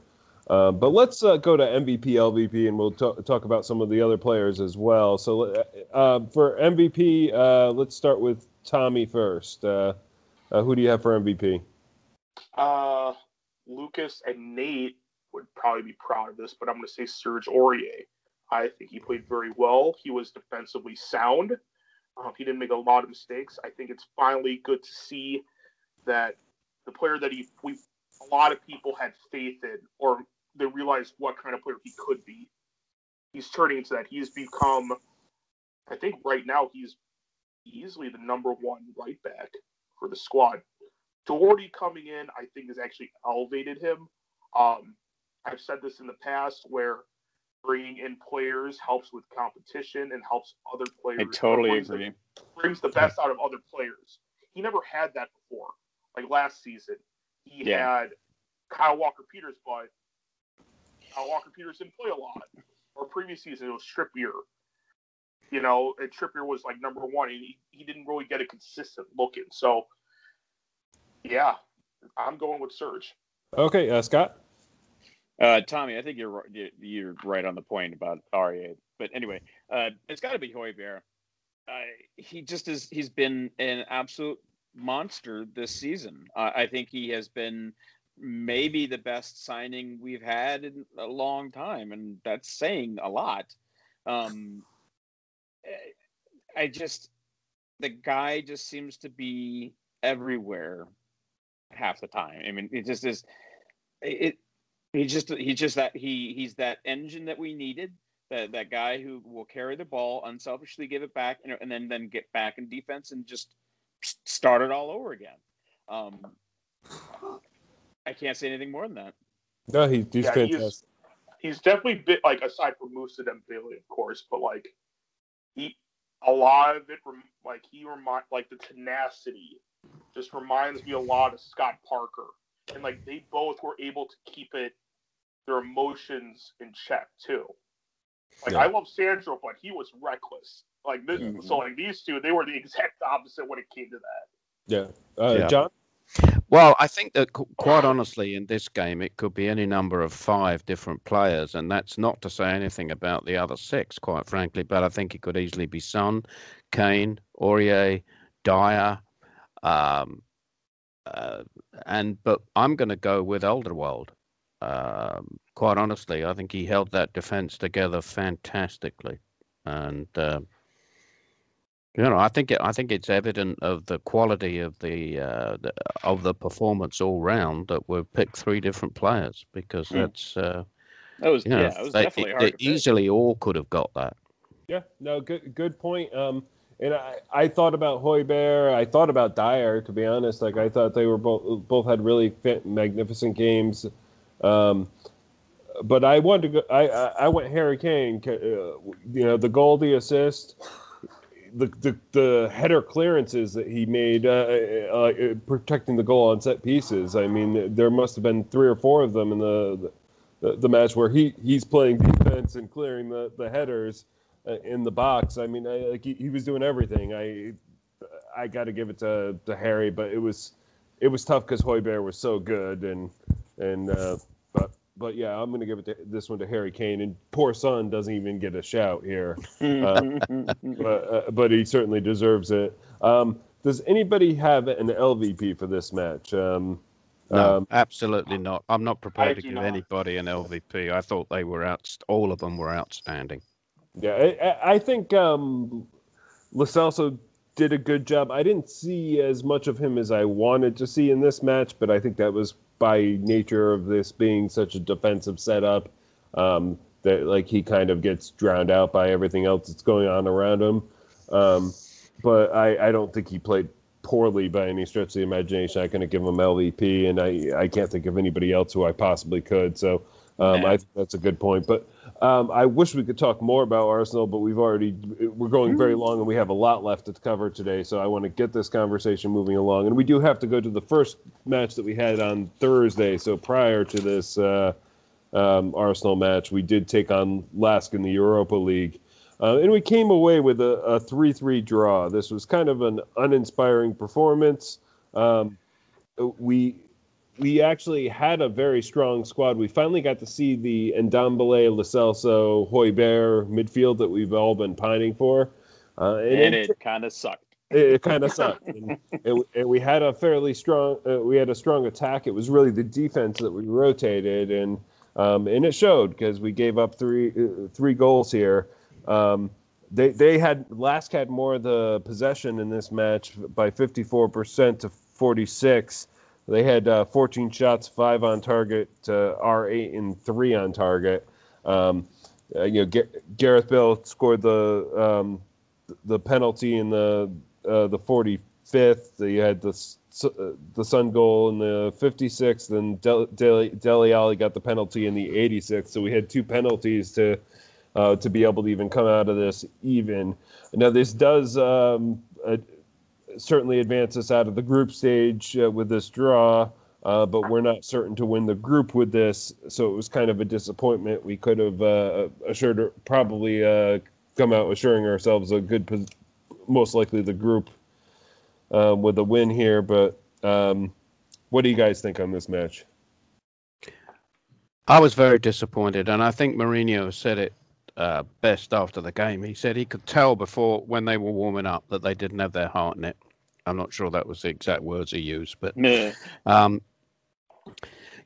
Uh, but let's uh, go to MVP, LVP, and we'll t- talk about some of the other players as well. So uh, uh, for MVP, uh, let's start with Tommy first. Uh, uh, who do you have for MVP? Uh, Lucas and Nate would probably be proud of this, but I'm going to say Serge Aurier. I think he played very well. He was defensively sound. Um, he didn't make a lot of mistakes. I think it's finally good to see that the player that he we a lot of people had faith in, or they realized what kind of player he could be. He's turning into that. He's become, I think, right now he's easily the number one right back for the squad. Doherty coming in, I think, has actually elevated him. Um, I've said this in the past where bringing in players helps with competition and helps other players. I totally brings the- agree. brings the best out of other players. He never had that before. Like last season, he Yeah. had Kyle Walker Peters, but Kyle Walker Peters didn't play a lot. Or previous season, it was Trippier. You know, and Trippier was like number one, and he, he didn't really get a consistent look in. So, yeah, I'm going with Serge. Okay, uh, Scott. Uh, Tommy, I think you're you're right on the point about Aurier. But anyway, uh, it's got to be Højbjerg. Uh, he just is. He's been an absolute monster this season. Uh, I think he has been maybe the best signing we've had in a long time, and that's saying a lot. Um, I just the guy just seems to be everywhere half the time. I mean, it just is. It he just he's just that he he's that engine that we needed. That that guy who will carry the ball, unselfishly give it back, and, and then then get back in defense and just start it all over again. Um, I can't say anything more than that. No, he, he's Yeah, fantastic. he's, he's definitely bit like aside from Musa Dembele, of course, but like he a lot of it rem- like he remind like the tenacity just reminds me a lot of Scott Parker, and like they both were able to keep it their emotions in check too. Like Yeah. I love Sandro, but he was reckless. Like this, Mhm. so like these two, they were the exact opposite when it came to that. Yeah. Uh, Yeah. John. Well, I think that quite honestly, in this game, it could be any number of five different players, and that's not to say anything about the other six, quite frankly. But I think it could easily be Son, Kane, Aurier, Dier, um, uh, and but I'm going to go with Alderweireld. Um, quite honestly, I think he held that defence together fantastically, and. Uh, you know, I think it, I think it's evident of the quality of the, uh, the of the performance all round that we've picked three different players because Mm. that's uh, That was you know yeah, it was they, definitely it- hard they easily all could have got that. Yeah, no, good good point. Um, and I, I thought about Højbjerg. I thought about Dier. To be honest, like I thought they were both both had really fa- magnificent games. Um, but I wanted to go. I I, I went Harry Kane. Uh, you know, the goal, the assist, the the, the header clearances that he made, uh, uh, uh, protecting the goal on set pieces. I mean, there must have been three or four of them in the the, the match where he he's playing defense and clearing the the headers in the box. I mean, I, like he, he was doing everything. I I got to give it to, to Harry, but it was it was tough because Højbjerg was so good, and and uh, but but yeah, I'm gonna give it to, this one to Harry Kane, and poor Son doesn't even get a shout here, but uh, but he certainly deserves it. Um, does anybody have an LVP for this match? Um, No, um, absolutely not. I'm not prepared to give not. anybody an LVP. I thought they were out. All of them were outstanding. Yeah, I, I- think um, Lo Celso did a good job. I didn't see as much of him as I wanted to see in this match, but I think that was by nature of this being such a defensive setup um, that like he kind of gets drowned out by everything else that's going on around him. Um, but I, I don't think he played poorly by any stretch of the imagination. I couldn't give him LVP, and I, I can't think of anybody else who I possibly could. So um, I think that's a good point. But um, I wish we could talk more about Arsenal, but we've already we're going very long, and we have a lot left to cover today. So I want to get this conversation moving along, and we do have to go to the first match that we had on Thursday. So prior to this uh, um, Arsenal match, we did take on Lask in the Europa League. Uh, and we came away with a, 3-3 draw. This was kind of an uninspiring performance. Um, we we actually had a very strong squad. We finally got to see the Ndombele, Lacelso, Højbjerg midfield that we've all been pining for. Uh, and it kind of sucked. it, it kind of sucked. And, and, and we had a fairly strong, uh, we had a strong attack. It was really the defense that we rotated, and um, and it showed because we gave up three uh, three goals here. Um, they they had Lask had more of the possession in this match by 54% to 46. They had uh, 14 shots, five on target, uh, R8 and three on target. Um, uh, you know, Ga- Gareth Bale scored the um, the penalty in the uh, the 45th. You had the uh, the Son goal in the 56th, and Del- Dele Dele Alli got the penalty in the 86th. So we had two penalties to uh, to be able to even come out of this even. Now this does um, certainly advance us out of the group stage uh, with this draw. Uh, but we're not certain to win the group with this, so it was kind of a disappointment. We could have uh, assured, probably uh, come out assuring ourselves a good, most likely the group uh, with a win here. But um, What do you guys think on this match? I was very disappointed, and I think Mourinho said it uh, best after the game. He said he could tell before when they were warming up that they didn't have their heart in it. I'm not sure that was the exact words he used, but Meh. um,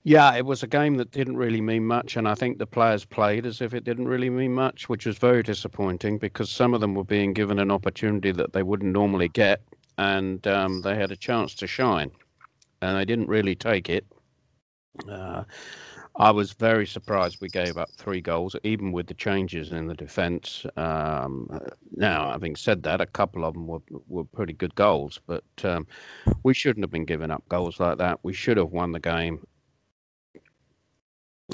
yeah, it was a game that didn't really mean much, and I think the players played as if it didn't really mean much, which was very disappointing because some of them were being given an opportunity that they wouldn't normally get, and um, they had a chance to shine, and they didn't really take it. Uh, I was very surprised we gave up three goals, even with the changes in the defence. Um, now, having said that, a couple of them were, were pretty good goals, but um, we shouldn't have been giving up goals like that. We should have won the game.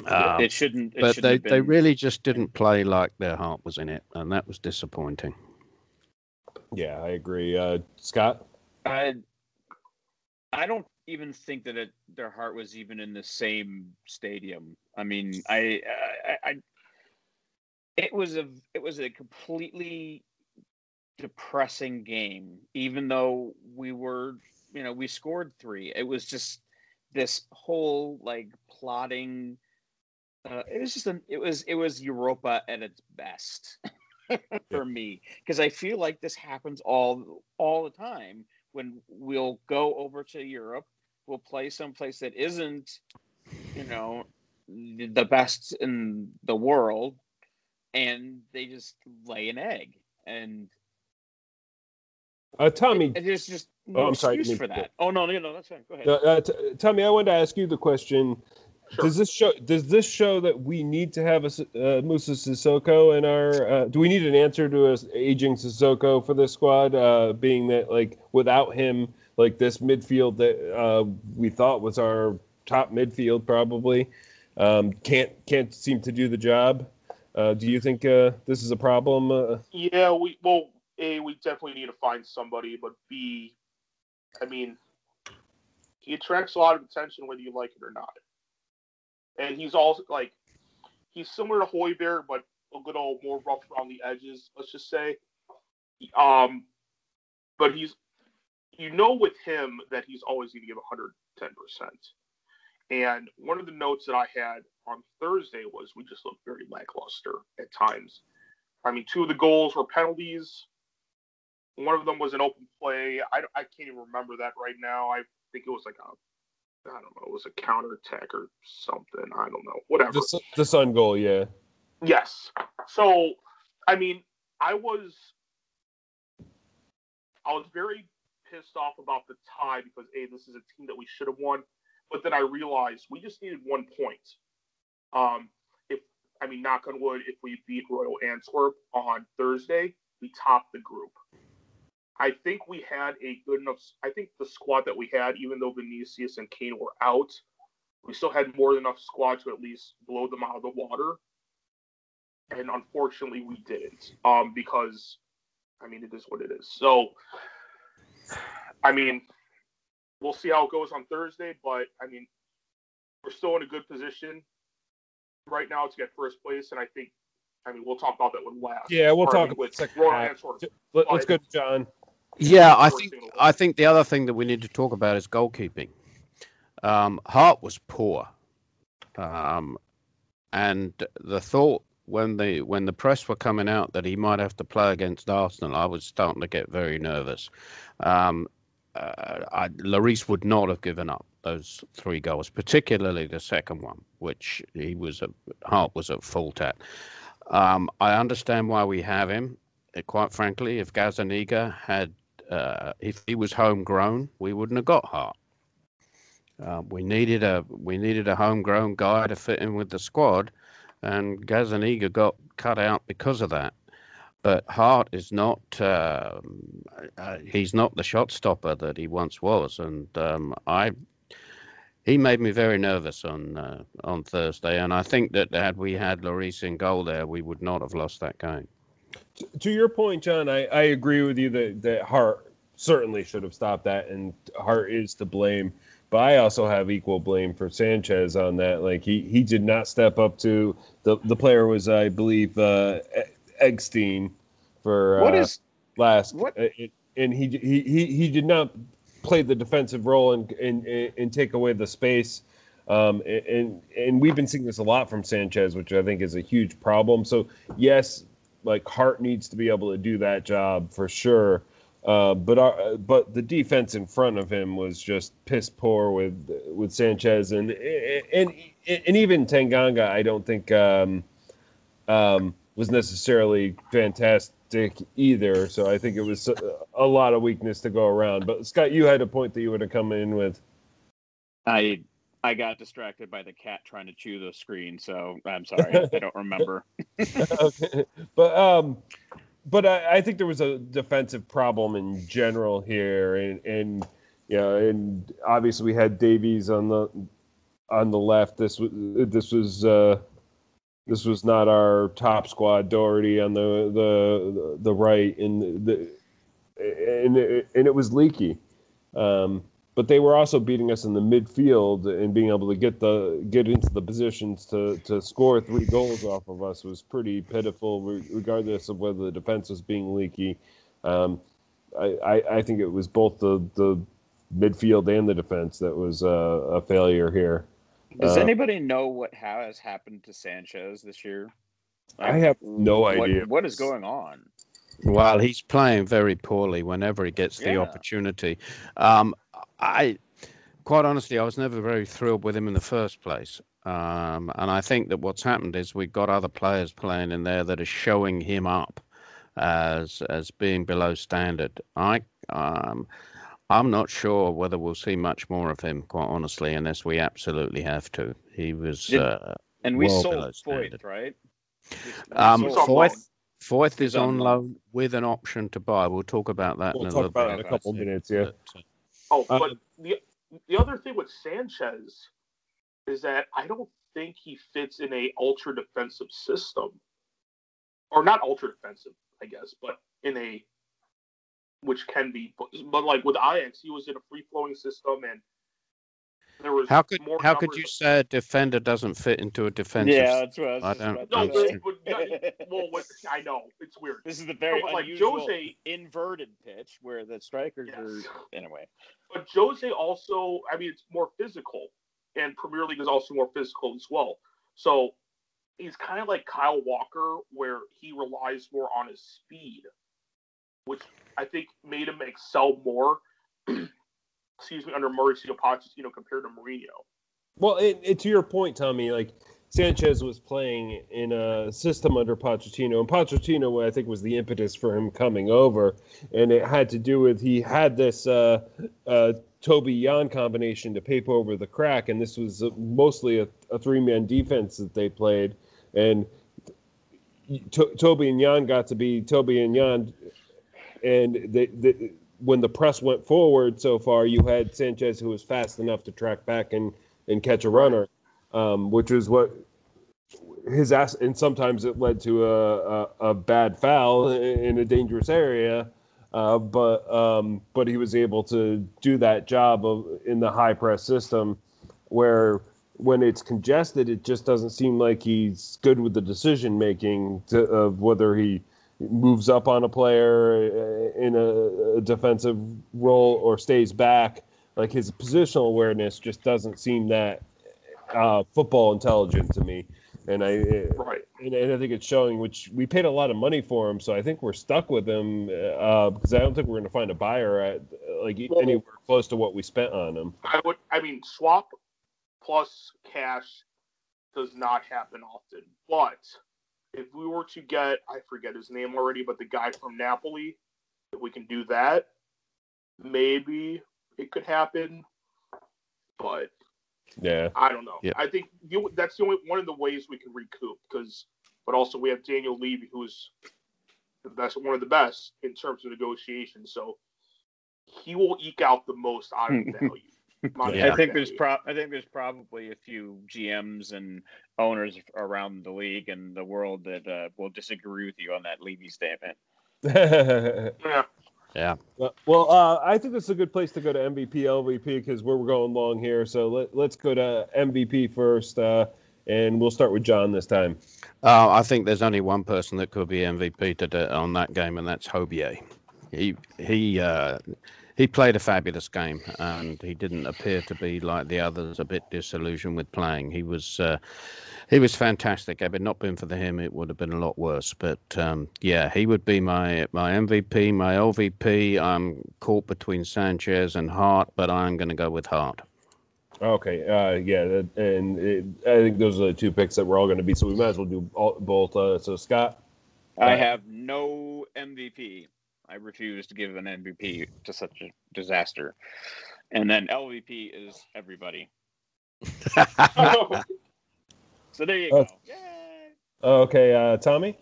Um, it shouldn't. It but shouldn't they, have they really just didn't play like their heart was in it, and that was disappointing. Yeah, I agree. Uh, Scott? I I don't even think that it, their heart was even in the same stadium. I mean, I, I, I it was a it was a completely depressing game. Even though we were, you know, we scored three. It was just this whole like plotting. Uh, it was just an it was it was Europa at its best for me because I feel like this happens all all the time when we'll go over to Europe, we'll play someplace that isn't, you know, the best in the world, and they just lay an egg, and Uh, Tommy, there's just Oh, no I'm sorry, excuse for that. Oh no, no, no, that's fine. Go ahead. uh, uh, t- Tommy, I wanted to ask you the question. Sure. Does this show? Does this show that we need to have a uh, Musa Sissoko in our? Uh, do we need an answer to a aging Sissoko for this squad? Uh, being that like without him, like this midfield that uh, we thought was our top midfield probably um, can't can't seem to do the job. Uh, do you think uh, this is a problem? Uh, Yeah, we well, a we definitely need to find somebody, but b, I mean, he attracts a lot of attention whether you like it or not, and he's also like he's similar to Højbjerg, but a little more rough around the edges. Let's just say, um, but he's you know with him that he's always going to give 110 percent. And one of the notes that I had on Thursday was we just looked very lackluster at times. I mean, two of the goals were penalties. One of them was an open play. I, I can't even remember that right now. I think it was like a, I don't know, it was a counter attack or something. I don't know. Whatever. the, the Son goal, yeah. Yes. So, I mean, I was, I was very pissed off about the tie because a this is a team that we should have won, but then I realized we just needed one point. Um, if I mean, knock on wood, if we beat Royal Antwerp on Thursday, we top the group. I think we had a good enough. I think the squad that we had, even though Vinicius and Kane were out, we still had more than enough squad to at least blow them out of the water and unfortunately we didn't um because i mean it is what it is so i mean we'll see how it goes on thursday but i mean we're still in a good position right now to get first place and i think i mean we'll talk about that with last Yeah, we'll Pardon talk me, about with second Royal half. Antwerp. Let, let's go John. Yeah, I think I think the other thing that we need to talk about is goalkeeping. Um, Hart was poor, um, and the thought when the when the press were coming out that he might have to play against Arsenal, I was starting to get very nervous. Um, uh, I, Lloris would not have given up those three goals, particularly the second one, which he was at, Hart was at fault at. Um, I understand why we have him. Uh, Quite frankly, if Gazaniga had uh, if he was homegrown, we wouldn't have got Hart. Uh, we needed a we needed a homegrown guy to fit in with the squad, and Gazaniga got cut out because of that. But Hart is not uh, uh, he's not the shot stopper that he once was, and um, I he made me very nervous on uh, on Thursday, and I think that had we had Lloris in goal there, we would not have lost that game. to your point, John, I, I agree with you that, that Hart certainly should have stopped that, and Hart is to blame. But I also have equal blame for Sanchez on that. Like he, he did not step up to the the player was I believe uh, Eggestein for What uh, is last what- uh, it- and he, he he he did not play the defensive role and and, and take away the space. Um, and and we've been seeing this a lot from Sanchez, which I think is a huge problem. So yes, like Hart needs to be able to do that job for sure. Uh, but our, but the defense in front of him was just piss poor with with Sanchez and and and even Tanganga. I don't think um, um, was necessarily fantastic either. So I think it was a lot of weakness to go around. But Scott, you had a point that you would have come in with. I I got distracted by the cat trying to chew the screen, so I'm sorry. I don't remember. okay. But um but I, I, think there was a defensive problem in general here, and and you know, and obviously we had Davies on the on the left. This was this was uh, this was not our top squad. Doherty on the the the right, and the and and it was leaky. Um, but they were also beating us in the midfield and being able to get the get into the positions to to score three goals off of us was pretty pitiful, regardless of whether the defense was being leaky. Um, I, I, I think it was both the the midfield and the defense that was uh, a failure here. Does uh, anybody know what has happened to Sanchez this year? Like, I have no idea. What, what is going on? Well, he's playing very poorly whenever he gets the yeah. opportunity. Um, I, quite honestly, I was never very thrilled with him in the first place. Um, and I think that what's happened is we've got other players playing in there that are showing him up as as being below standard. I um, I'm not sure whether we'll see much more of him, quite honestly, unless we absolutely have to. He was uh, and we well sold Foyth, right? Um, Foyth, Foyth is on loan with an option to buy. We'll talk about that we'll in a little bit. in a couple minutes. Yeah. But, uh, Oh, uh, but the the other thing with Sanchez is that I don't think he fits in a ultra defensive system, or not ultra defensive, I guess, but in a which can be, but, but like with Ajax, he was in a free flowing system and there was how could how could you say a defender doesn't fit into a defensive? Yeah, that's what I, was I don't. No, but, but, well, what, I know it's weird. This is the very no, unusual like Jose, inverted pitch where the strikers yes. are anyway. But Jose also, I mean, it's more physical, and Premier League is also more physical as well. So he's kind of like Kyle Walker, where he relies more on his speed, which I think made him excel more excuse me, under Mauricio Pochettino compared to Mourinho. Well, it, to your point, Tommy, like Sanchez was playing in a system under Pochettino, and Pochettino, I think, was the impetus for him coming over, and it had to do with he had this uh, uh, Toby Jan combination to paper over the crack, and this was mostly a, a three man defense that they played, and to- Toby and Jan got to be Toby and Jan, and they when the press went forward so far, you had Sanchez who was fast enough to track back and, and catch a runner, um, which is what his ass. And sometimes it led to a, a, a bad foul in a dangerous area. Uh, but um, but he was able to do that job of in the high press system, where when it's congested, it just doesn't seem like he's good with the decision making of whether he moves up on a player uh, in a, defensive role or stays back. Like his positional awareness just doesn't seem that uh, football intelligent to me. And I right. and, and, I think it's showing. Which we paid a lot of money for him, so I think we're stuck with him uh, because I don't think we're going to find a buyer at like well, anywhere close to what we spent on him. I would. I mean, swap plus cash does not happen often, but if we were to get, I forget his name already, but the guy from Napoli, if we can do that, maybe it could happen. But yeah, I don't know. I think you, that's the only one of the ways we can recoup because, but also we have Daniel Levy, who's the best, one of the best in terms of negotiation. So he will eke out the most out of value. I think there's pro- I think there's probably a few GMs and owners around the league and the world that uh, will disagree with you on that Levy statement. yeah. Yeah. Well, uh, I think this is a good place to go to MVP, LVP because we're going long here. So let, let's go to MVP first, uh, and we'll start with John this time. Uh, I think there's only one person that could be MVP today on that game, and that's Højbjerg. He he uh, he played a fabulous game, and he didn't appear to be like the others, a bit disillusioned with playing. He was uh, he was fantastic. Had it not been for the him, it would have been a lot worse. But um, yeah, he would be my my MVP, my LVP. I'm caught between Sanchez and Hart, but I'm going to go with Hart. Okay, uh, yeah, and it, I think those are the two picks that we're all going to be. So we might as well do all, both. Uh, so Scott, I have no MVP. I refuse to give an MVP to such a disaster. And then LVP is everybody. so there you go. Yay! Okay, uh, Tommy.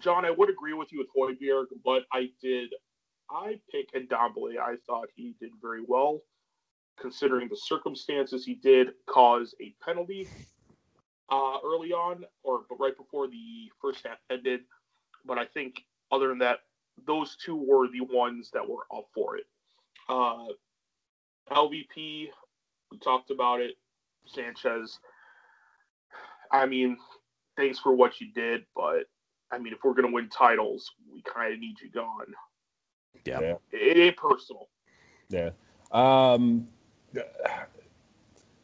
John, I would agree with you with Højbjerg, but I did. I pick Ndombele. I thought he did very well considering the circumstances, he did cause a penalty uh, early on, or right before the first half ended. But I think other than that, those two were the ones that were up for it. Uh, LVP, we talked about it. Sanchez. I mean, thanks for what you did, but I mean, if we're gonna win titles, we kind of need you gone. Yeah. It, it ain't personal. Yeah. Um,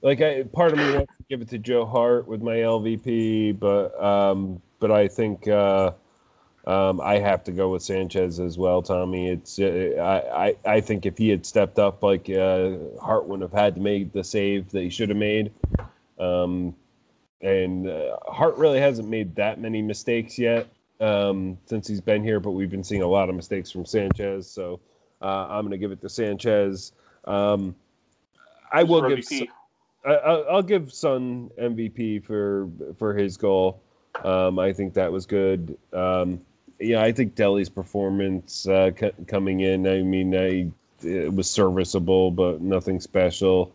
like I, part of me wants to give it to Joe Hart with my LVP, but um, but I think uh, um, I have to go with Sanchez as well, Tommy. It's uh, I, I I think if he had stepped up, like uh, Hart wouldn't have had to make the save that he should have made. Um, and uh, Hart really hasn't made that many mistakes yet um, since he's been here, but we've been seeing a lot of mistakes from Sanchez. So uh, I'm going to give it to Sanchez. Um, I will give. I, will give Son MVP for for his goal. Um, I think that was good. Um, yeah, I think Dele's performance uh, c- coming in. I mean, I it was serviceable, but nothing special.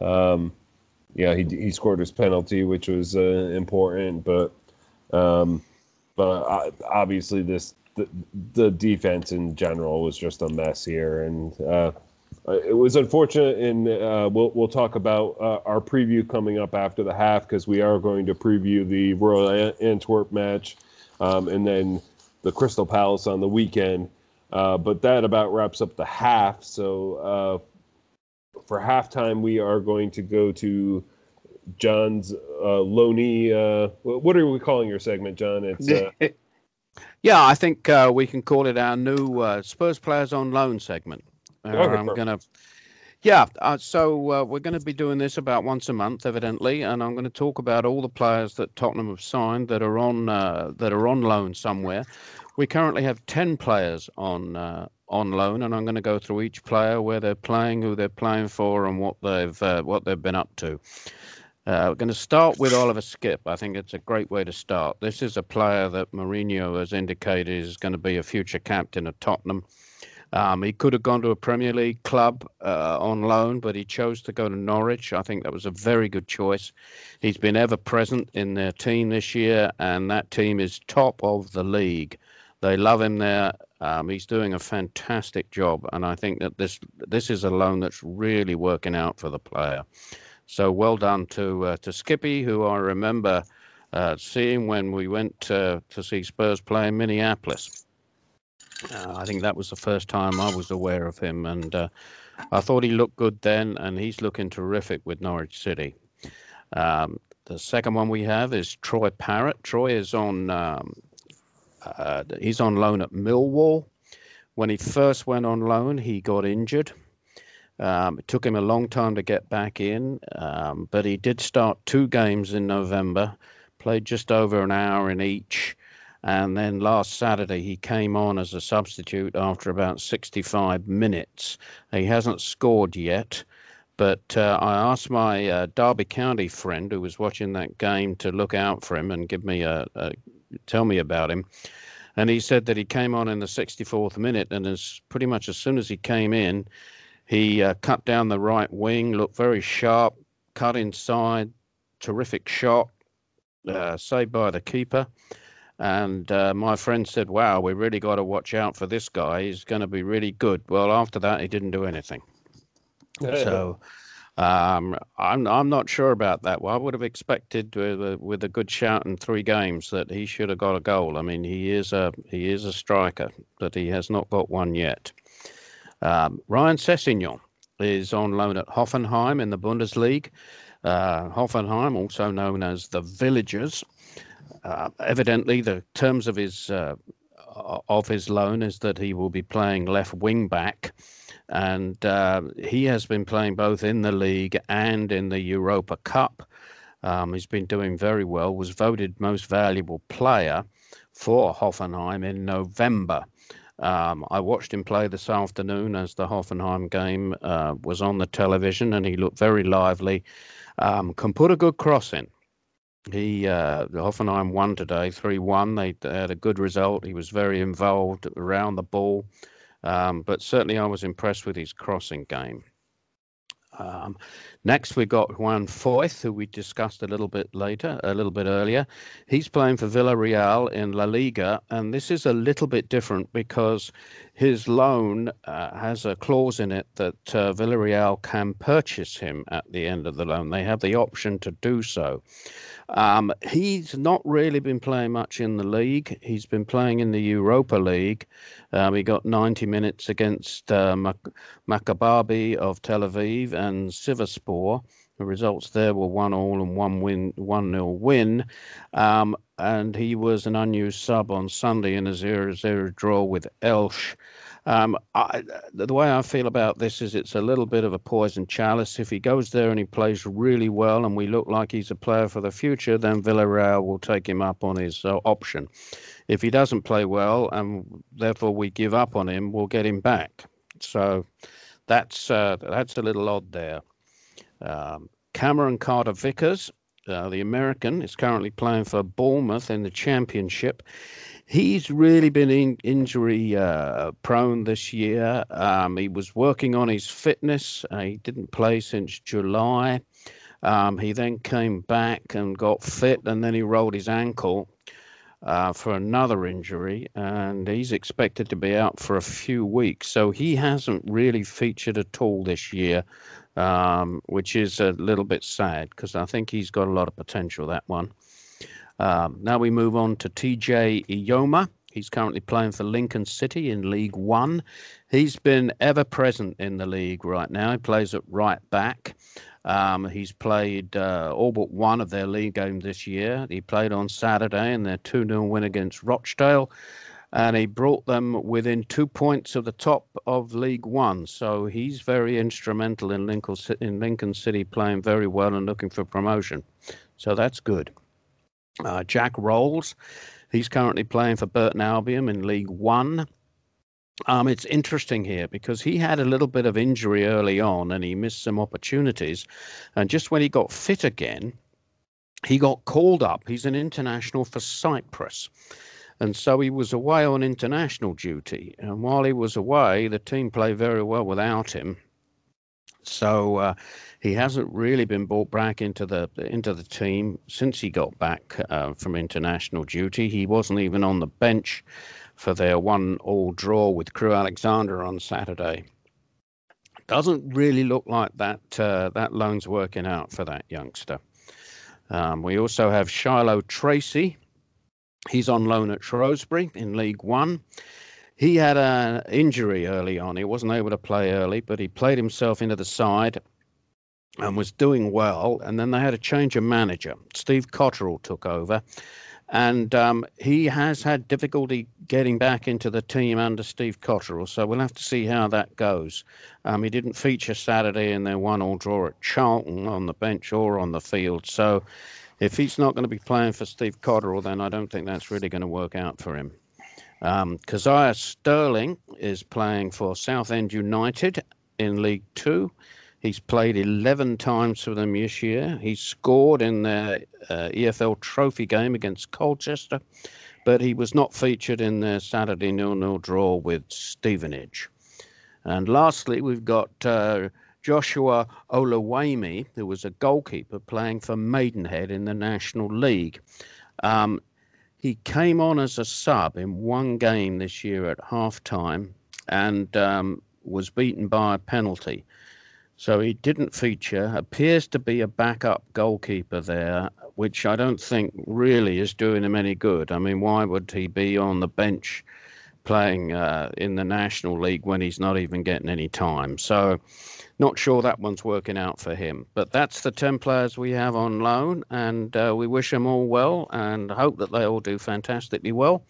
Um, yeah, he he scored his penalty, which was uh, important, but um, but obviously this the, the defense in general was just a mess here, and uh, it was unfortunate, and uh, we'll we'll talk about uh, our preview coming up after the half because we are going to preview the Royal Antwerp match, um, and then the Crystal Palace on the weekend. Uh, but that about wraps up the half. So uh, for halftime, we are going to go to John's uh, Loney. Uh, what are we calling your segment, John? It's uh, yeah, I think uh, we can call it our new uh, Spurs players on loan segment. Uh, Okay, I'm perfect. gonna, yeah. Uh, so uh, we're going to be doing this about once a month, evidently, and I'm going to talk about all the players that Tottenham have signed that are on uh, that are on loan somewhere. We currently have ten players on uh, on loan, and I'm going to go through each player, where they're playing, who they're playing for, and what they've uh, what they've been up to. Uh, we're going to start with Oliver Skipp. I think it's a great way to start. This is a player that Mourinho has indicated is going to be a future captain of Tottenham. Um, he could have gone to a Premier League club uh, on loan, but he chose to go to Norwich. I think that was a very good choice. He's been ever present in their team this year, and that team is top of the league. They love him there. Um, he's doing a fantastic job, and I think that this this is a loan that's really working out for the player. So well done to uh, to Skippy, who I remember uh, seeing when we went to see Spurs play in Minneapolis. Uh, I think that was the first time I was aware of him, and uh, I thought he looked good then, and he's looking terrific with Norwich City. Um, the second one we have is Troy Parrott. Troy is on um, uh, he's on loan at Millwall. When he first went on loan, he got injured. Um, it took him a long time to get back in, um, but he did start two games in November, played just over an hour in each. And then last Saturday, he came on as a substitute after about 65 minutes. He hasn't scored yet, but uh, I asked my uh, Derby County friend who was watching that game to look out for him and give me a, a tell me about him. And he said that he came on in the 64th minute, and as pretty much as soon as he came in, he uh, cut down the right wing, looked very sharp, cut inside, terrific shot, uh, saved by the keeper. And uh, my friend said, "Wow, we really got to watch out for this guy. He's going to be really good." Well, after that, he didn't do anything. So um, I'm I'm not sure about that. Well, I would have expected with a, with a good shout in three games that he should have got a goal. I mean, he is a he is a striker, but he has not got one yet. Um, Ryan Sessegnon is on loan at Hoffenheim in the Bundesliga. Uh, Hoffenheim, also known as the Villagers. Uh, evidently, the terms of his uh, of his loan is that he will be playing left wing back, and uh, he has been playing both in the league and in the Europa Cup. Um, he's been doing very well. Was voted most valuable player for Hoffenheim in November. Um, I watched him play this afternoon as the Hoffenheim game uh, was on the television, and he looked very lively. Um, can put a good cross in. He uh, Hoffenheim won today, three one. They had a good result. He was very involved around the ball, um, but certainly I was impressed with his crossing game. Um, next, we got Juan Foyth, who we discussed a little bit later, a little bit earlier. He's playing for Villarreal in La Liga, and this is a little bit different because his loan uh, has a clause in it that uh, Villarreal can purchase him at the end of the loan. They have the option to do so. Um, he's not really been playing much in the league. He's been playing in the Europa League. Um, he got 90 minutes against uh, of Tel Aviv and Sivasspor. The results there were one all and one win, one nil win. Um, and he was an unused sub on Sunday in a 0-0 draw with Elsh. Um, I, the way I feel about this is it's a little bit of a poison chalice. If he goes there and he plays really well and we look like he's a player for the future, then Villarreal will take him up on his uh, option. If he doesn't play well and therefore we give up on him, we'll get him back. So that's uh, that's a little odd there. Um, Cameron Carter Vickers, uh, the American, is currently playing for Bournemouth in the Championship he's really been in, injury uh, prone this year. Um, he was working on his fitness. Uh, he didn't play since July. Um, he then came back and got fit, and then he rolled his ankle uh, for another injury, and he's expected to be out for a few weeks. So he hasn't really featured at all this year, um, which is a little bit sad because I think he's got a lot of potential. That one. Um, now we move on to TJ Eyoma. He's currently playing for Lincoln City in League One. He's been ever present in the league right now. He plays at right back. Um, he's played uh, all but one of their league games this year. He played on Saturday in their 2 0 win against Rochdale, and he brought them within two points of the top of League One. So he's very instrumental in Lincoln, in Lincoln City, playing very well and looking for promotion. So that's good. Uh, Jack Roles, he's currently playing for Burton Albion in League One. Um, it's interesting here because he had a little bit of injury early on and he missed some opportunities. And just when he got fit again, he got called up. He's an international for Cyprus. And so he was away on international duty. And while he was away, the team played very well without him. So uh, he hasn't really been brought back into the into the team since he got back uh, from international duty. He wasn't even on the bench for their one-all draw with Crewe Alexandra on Saturday. Doesn't really look like that uh, that loan's working out for that youngster. Um, we also have Shiloh Tracy. He's on loan at Shrewsbury in League One. He had an injury early on. He wasn't able to play early, but he played himself into the side and was doing well. And then they had a change of manager. Steve Cotterill took over. And um, he has had difficulty getting back into the team under Steve Cotterill. So we'll have to see how that goes. Um, he didn't feature Saturday in their one all draw at Charlton on the bench or on the field. So if he's not going to be playing for Steve Cotterill, then I don't think that's really going to work out for him. Um, Kazaiah Sterling is playing for Southend United in League Two. He's played 11 times for them this year. He scored in their uh, EFL trophy game against Colchester, but he was not featured in their Saturday nil-nil draw with Stevenage. And lastly, we've got uh, Joshua Oluwayemi, who was a goalkeeper playing for Maidenhead in the National League. Um, he came on as a sub in one game this year at halftime and um, was beaten by a penalty. So he didn't feature. Appears to be a backup goalkeeper there, which I don't think really is doing him any good. I mean, why would he be on the bench playing uh, in the National League when he's not even getting any time. So, not sure that one's working out for him. But that's the 10 players we have on loan, and uh, we wish them all well and hope that they all do fantastically well.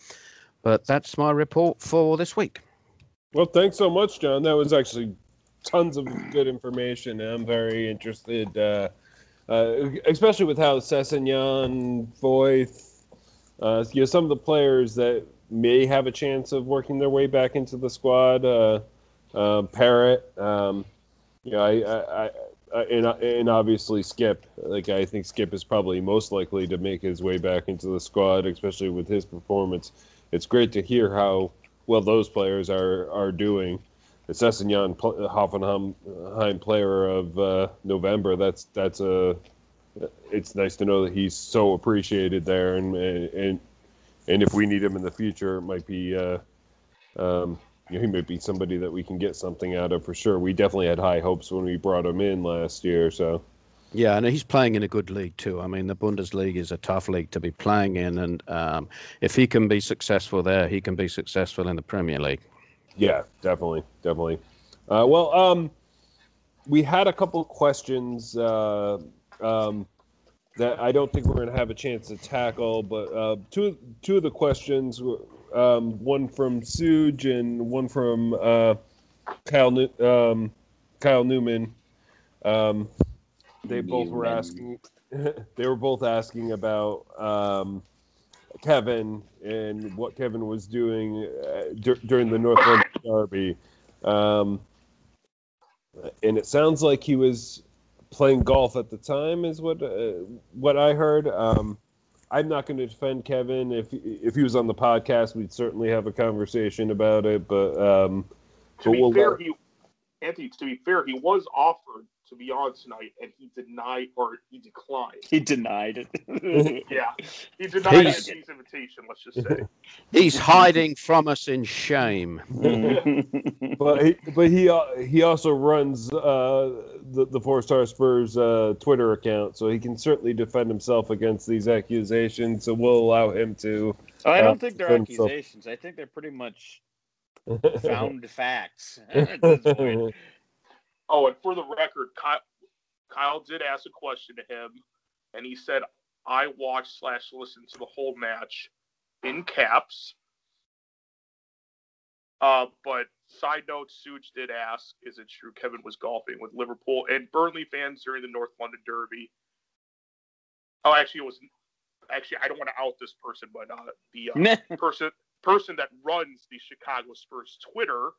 But that's my report for this week. Well, thanks so much, John. That was actually tons of good information. I'm very interested, uh, uh, especially with how Sessegnon, Foyth, uh, you know, some of the players that may have a chance of working their way back into the squad. Uh, uh, Parrott, um, know, I, I, I, and, and obviously Skipp. Like I think Skipp is probably most likely to make his way back into the squad, especially with his performance. It's great to hear how well those players are are doing. The Sessegnon Hoffenheim player of uh, November. That's that's a. It's nice to know that he's so appreciated there, and and and if we need him in the future, it might be. Uh, um, you know, he might be somebody that we can get something out of for sure. We definitely had high hopes when we brought him in last year. So. Yeah, and he's playing in a good league too. I mean, the Bundesliga is a tough league to be playing in, and um, if he can be successful there, he can be successful in the Premier League. Yeah, definitely, definitely. Uh, well, um, we had a couple of questions uh, um, that I don't think we're going to have a chance to tackle, but uh, two two of the questions, um, one from Suge and one from uh, Kyle um, Kyle Newman. Um, they both were asking. they were both asking about um, Kevin and what Kevin was doing uh, d- during the North London Derby. Um, and it sounds like he was playing golf at the time, is what uh, what I heard. Um, I'm not going to defend Kevin. If if he was on the podcast, we'd certainly have a conversation about it. But um, to but be we'll fair, let- he Anthony. To be fair, he was offered to be on tonight, and he denied or he declined. He denied it. Yeah, he denied He's- Anthony's invitation. Let's just say. He's hiding from us in shame. but he, but he uh, he also runs uh, the the Four Star Spurs uh, Twitter account, so he can certainly defend himself against these accusations. So we'll allow him to. I Uh, don't think they're defend himself. accusations. I think they're pretty much found facts at this point. Oh, and for the record, Kyle, Kyle did ask a question to him, and he said, "I watched slash listened to the whole match in caps." Uh, but side note, Suge did ask, "Is it true Kevin was golfing with Liverpool and Burnley fans during the North London Derby?" Oh, actually, it was. Actually, I don't want to out this person, but uh, the uh, person person that runs the Chicago Spurs Twitter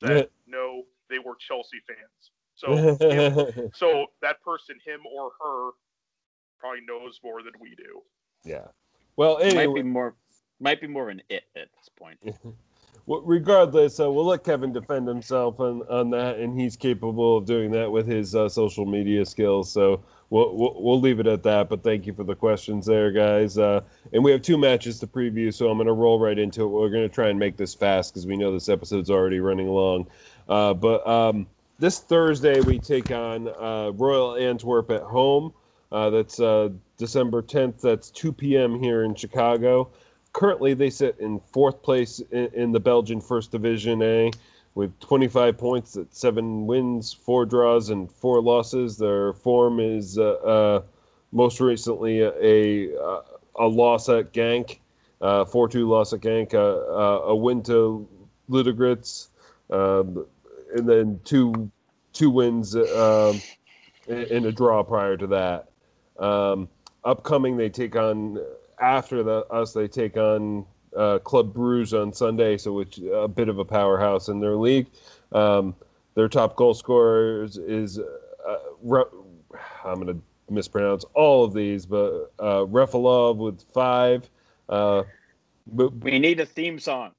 said no, they were Chelsea fans. So him- so that person, him or her, probably knows more than we do. yeah. Well, might anyway, be more might be more of an it at this point. well, regardless, uh, we'll let Kevin defend himself on, on that, and he's capable of doing that with his uh, social media skills. So we'll, we'll we'll leave it at that. But thank you for the questions there, guys. Uh, and we have two matches to preview, so I'm going to roll right into it. We're going to try and make this fast because we know this episode's already running long. Uh, but um, this Thursday we take on uh, Royal Antwerp at home. Uh, that's uh, December 10th. That's 2 p.m. here in Chicago. Currently, they sit in fourth place in, in the Belgian First Division A with 25 points at seven wins, four draws, and four losses. Their form is uh, most recently a, a, a loss at Genk, uh, 4 2 loss at Genk, a win to Ludogorets, um, and then two two wins um, and a draw prior to that. Um, upcoming, they take on after the, us. They take on uh, Club Bruges on Sunday, so which a bit of a powerhouse in their league. Um, their top goal scorer is, is uh, Re- I'm going to mispronounce all of these, but uh, Refalov with five. Uh, but We need a theme song.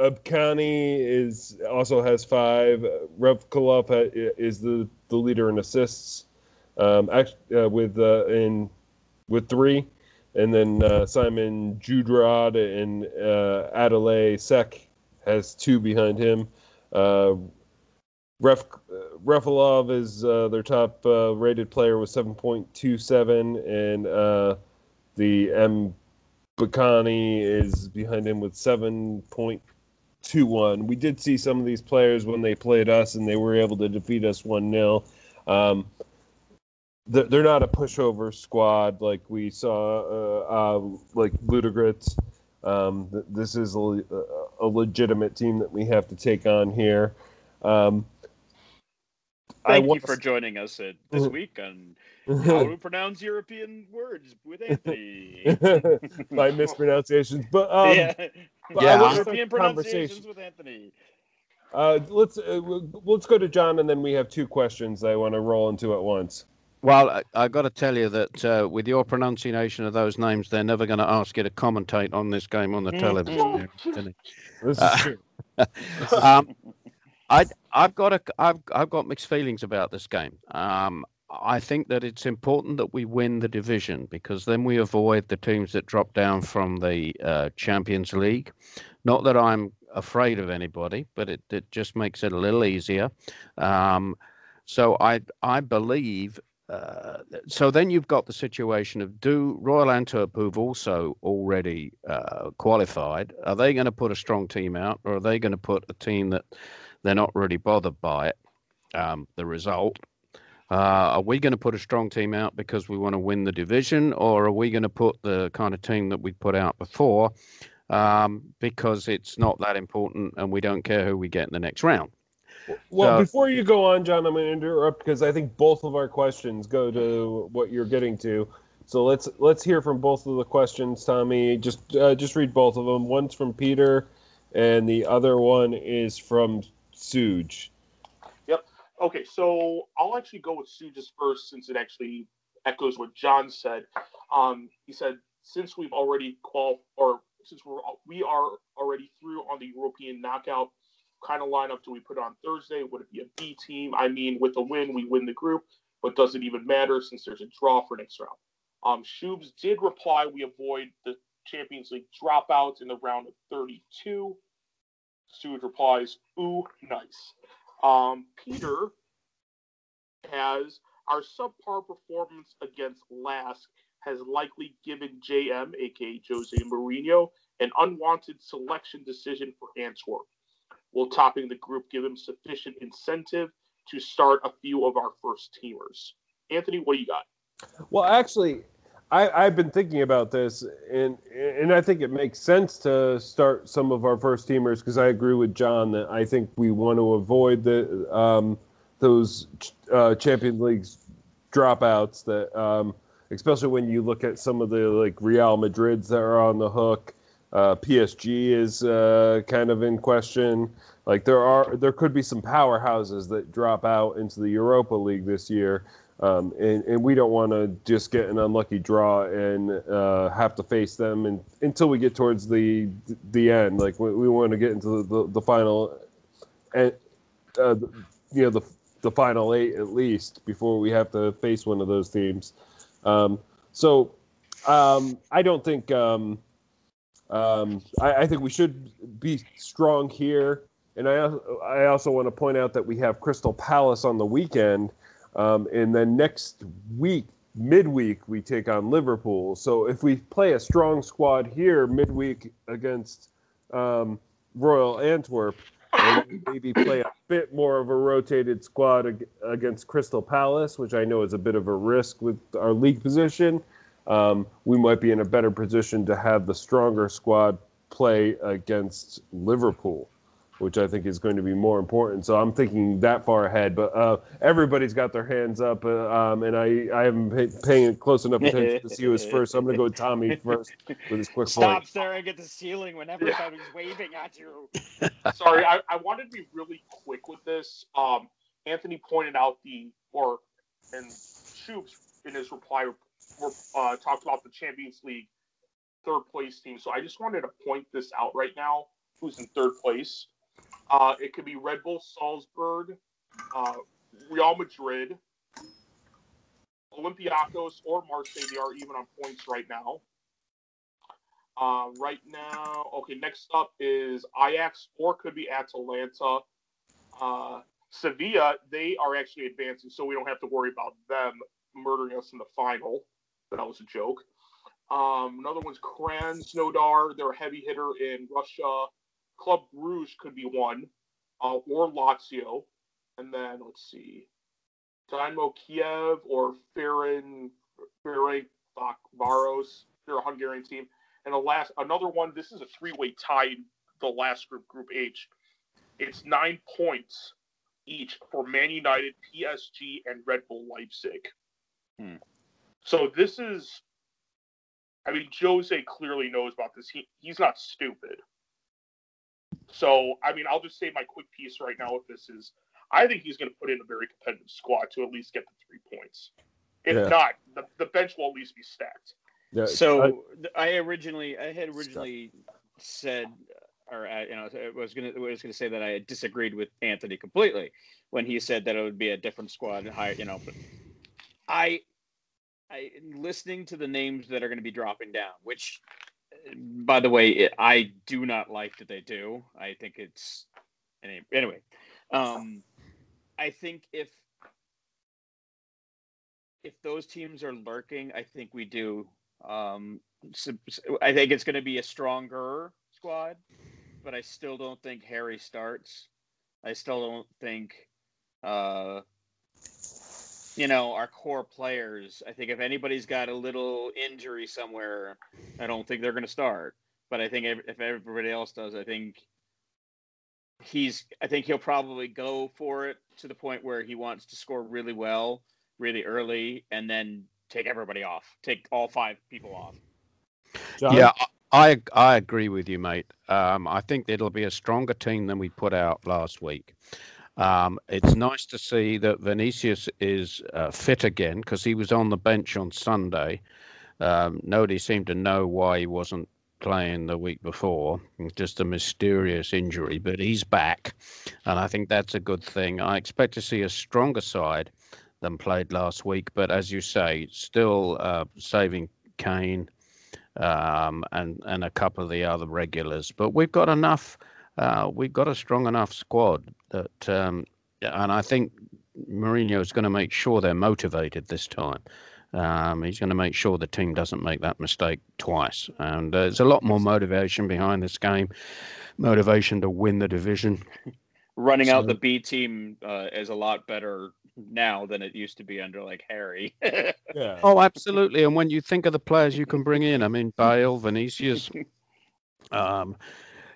Abkani is also has five. Revkolov ha- is the, the leader in assists, um, uh, with uh, in with three, and then uh, Simon Judrad and uh, Adelaide Sek has two behind him. Uh, Ref Refalov is uh, their top uh, rated player with seven point two seven, and uh, the M Bacani is behind him with seven point two one. We did see some of these players when they played us, and they were able to defeat us one 0 um, they're not a pushover squad like we saw, uh, uh, like Ludogorets. Um, this is a, a, legitimate team that we have to take on here. Um, Thank you for joining us this mm-hmm. week on how to pronounce European words with Anthony. My mispronunciations, but um, yeah, but yeah. European pronunciations with Anthony. Uh, let's uh, let's go to John, and then we have two questions I want to roll into at once. Well, I, I got to tell you that uh, with your pronunciation of those names, they're never going to ask you to commentate on this game on the television. this is uh, true. um, I, I've got a, I've, I've got mixed feelings about this game. Um, I think that it's important that we win the division because then we avoid the teams that drop down from the uh, Champions League. Not that I'm afraid of anybody, but it, it just makes it a little easier. Um, so I I believe uh, so then you've got the situation of do Royal Antwerp, who've also already uh, qualified, are they going to put a strong team out, or are they going to put a team that they're not really bothered by it, um, the result? Uh, are we going to put a strong team out because we want to win the division, or are we going to put the kind of team that we put out before um, because it's not that important and we don't care who we get in the next round? Well, so, before you go on, John, I'm going to interrupt because I think both of our questions go to what you're getting to. So let's let's hear from both of the questions, Tommy. Just uh, just read both of them. One's from Peter, and the other one is from Suge. Okay, so I'll actually go with Suge's first since it actually echoes what John said. Um, he said since we've already qual or since we're we are already through on the European knockout kind of lineup do we put on Thursday? Would it be a B team? I mean, with a win, we win the group, but does it even matter since there's a draw for next round? Um, Shubes did reply we avoid the Champions League dropouts in the round of 32. Suge replies, ooh, nice. Um, Peter has our subpar performance against Lask has likely given JM, aka Jose Mourinho, an unwanted selection decision for Antwerp. Will topping the group give him sufficient incentive to start a few of our first teamers? Anthony, what do you got? Well, actually, I, have been thinking about this, and and I think it makes sense to start some of our first teamers because I agree with John that I think we want to avoid the um, those uh, Champions League dropouts that, um, especially when you look at some of the like Real Madrids that are on the hook. Uh, PSG is uh, kind of in question. Like there are, there could be some powerhouses that drop out into the Europa League this year, um, and, and we don't want to just get an unlucky draw and uh, have to face them and, until we get towards the the end. Like we, we want to get into the, the, the final, and uh, you know the the final eight at least before we have to face one of those teams. Um, so um, I don't think. Um, um, I, I, think we should be strong here. And I, I also want to point out that we have Crystal Palace on the weekend. Um, and then next week, midweek, we take on Liverpool. So if we play a strong squad here midweek against um, Royal Antwerp, and maybe play a bit more of a rotated squad against Crystal Palace, which I know is a bit of a risk with our league position um, we might be in a better position to have the stronger squad play against Liverpool, which I think is going to be more important. So I'm thinking that far ahead. But uh, everybody's got their hands up, uh, um, and I, I haven't been paying close enough attention to see who is first. So I'm going to go with Tommy first with his quick Stop point. staring at the ceiling when everybody's waving at you. Sorry, I, I wanted to be really quick with this. Um, Anthony pointed out the, or, and Shoops in his reply were uh, talked about the Champions League third place team. So I just wanted to point this out right now. Who's in third place? Uh, it could be Red Bull Salzburg, uh, Real Madrid, Olympiacos, or Marseille. They are even on points right now. Uh, right now, okay. Next up is Ajax, or could be Atalanta. Uh, Sevilla, they are actually advancing, so we don't have to worry about them murdering us in the final that was a joke. Um, another one's Krasnodar. They're a heavy hitter in Russia. Club Bruges could be one, uh, or Lazio. And then let's see, Dynamo Kiev or Ferenc Varos. They're a Hungarian team. And the last, another one. This is a three-way tie. in The last group, Group H. It's nine points each for Man United, PSG, and Red Bull Leipzig. Hmm. So this is, I mean, Jose clearly knows about this. He he's not stupid. So I mean, I'll just say my quick piece right now with this is, I think he's going to put in a very competitive squad to at least get the three points. If Yeah. not, the, the bench will at least be stacked. Yeah, So I- I originally, I had originally said, or I, you know, I was gonna, I was gonna say that I disagreed with Anthony completely when he said that it would be a different squad, high, you know. But I, I listening to the names that are going to be dropping down, which, uh, by the way, it, I do not like that they do. I think it's any, anyway. Um, I think if if those teams are lurking, I think we do. Um, I think it's going to be a stronger squad, but I still don't think Harry starts. I still don't think, uh, you know, our core players. I think if anybody's got a little injury somewhere, I don't think they're going to start. But I think if everybody else does, I think he's. I think he'll probably go for it to the point where he wants to score really well, really early, and then take everybody off, take all five people off. John? Yeah, I I agree with you, mate. Um, I think it'll be a stronger team than we put out last week. Um, it's nice to see that Vinicius is uh, fit again because he was on the bench on Sunday. Um, nobody seemed to know why he wasn't playing the week before. Just a mysterious injury, but he's back, and I think that's a good thing. I expect to see a stronger side than played last week, but as you say, still uh, saving Kane um, and and a couple of the other regulars. But we've got enough. Uh, we've got a strong enough squad that, um, and I think Mourinho is going to make sure they're motivated this time. Um, he's going to make sure the team doesn't make that mistake twice. And uh, there's a lot more motivation behind this game, motivation to win the division. Running out the B team uh, is a lot better now than it used to be under like Harry. yeah. Oh, absolutely. And when you think of the players you can bring in, I mean, Bale, Vinicius, um,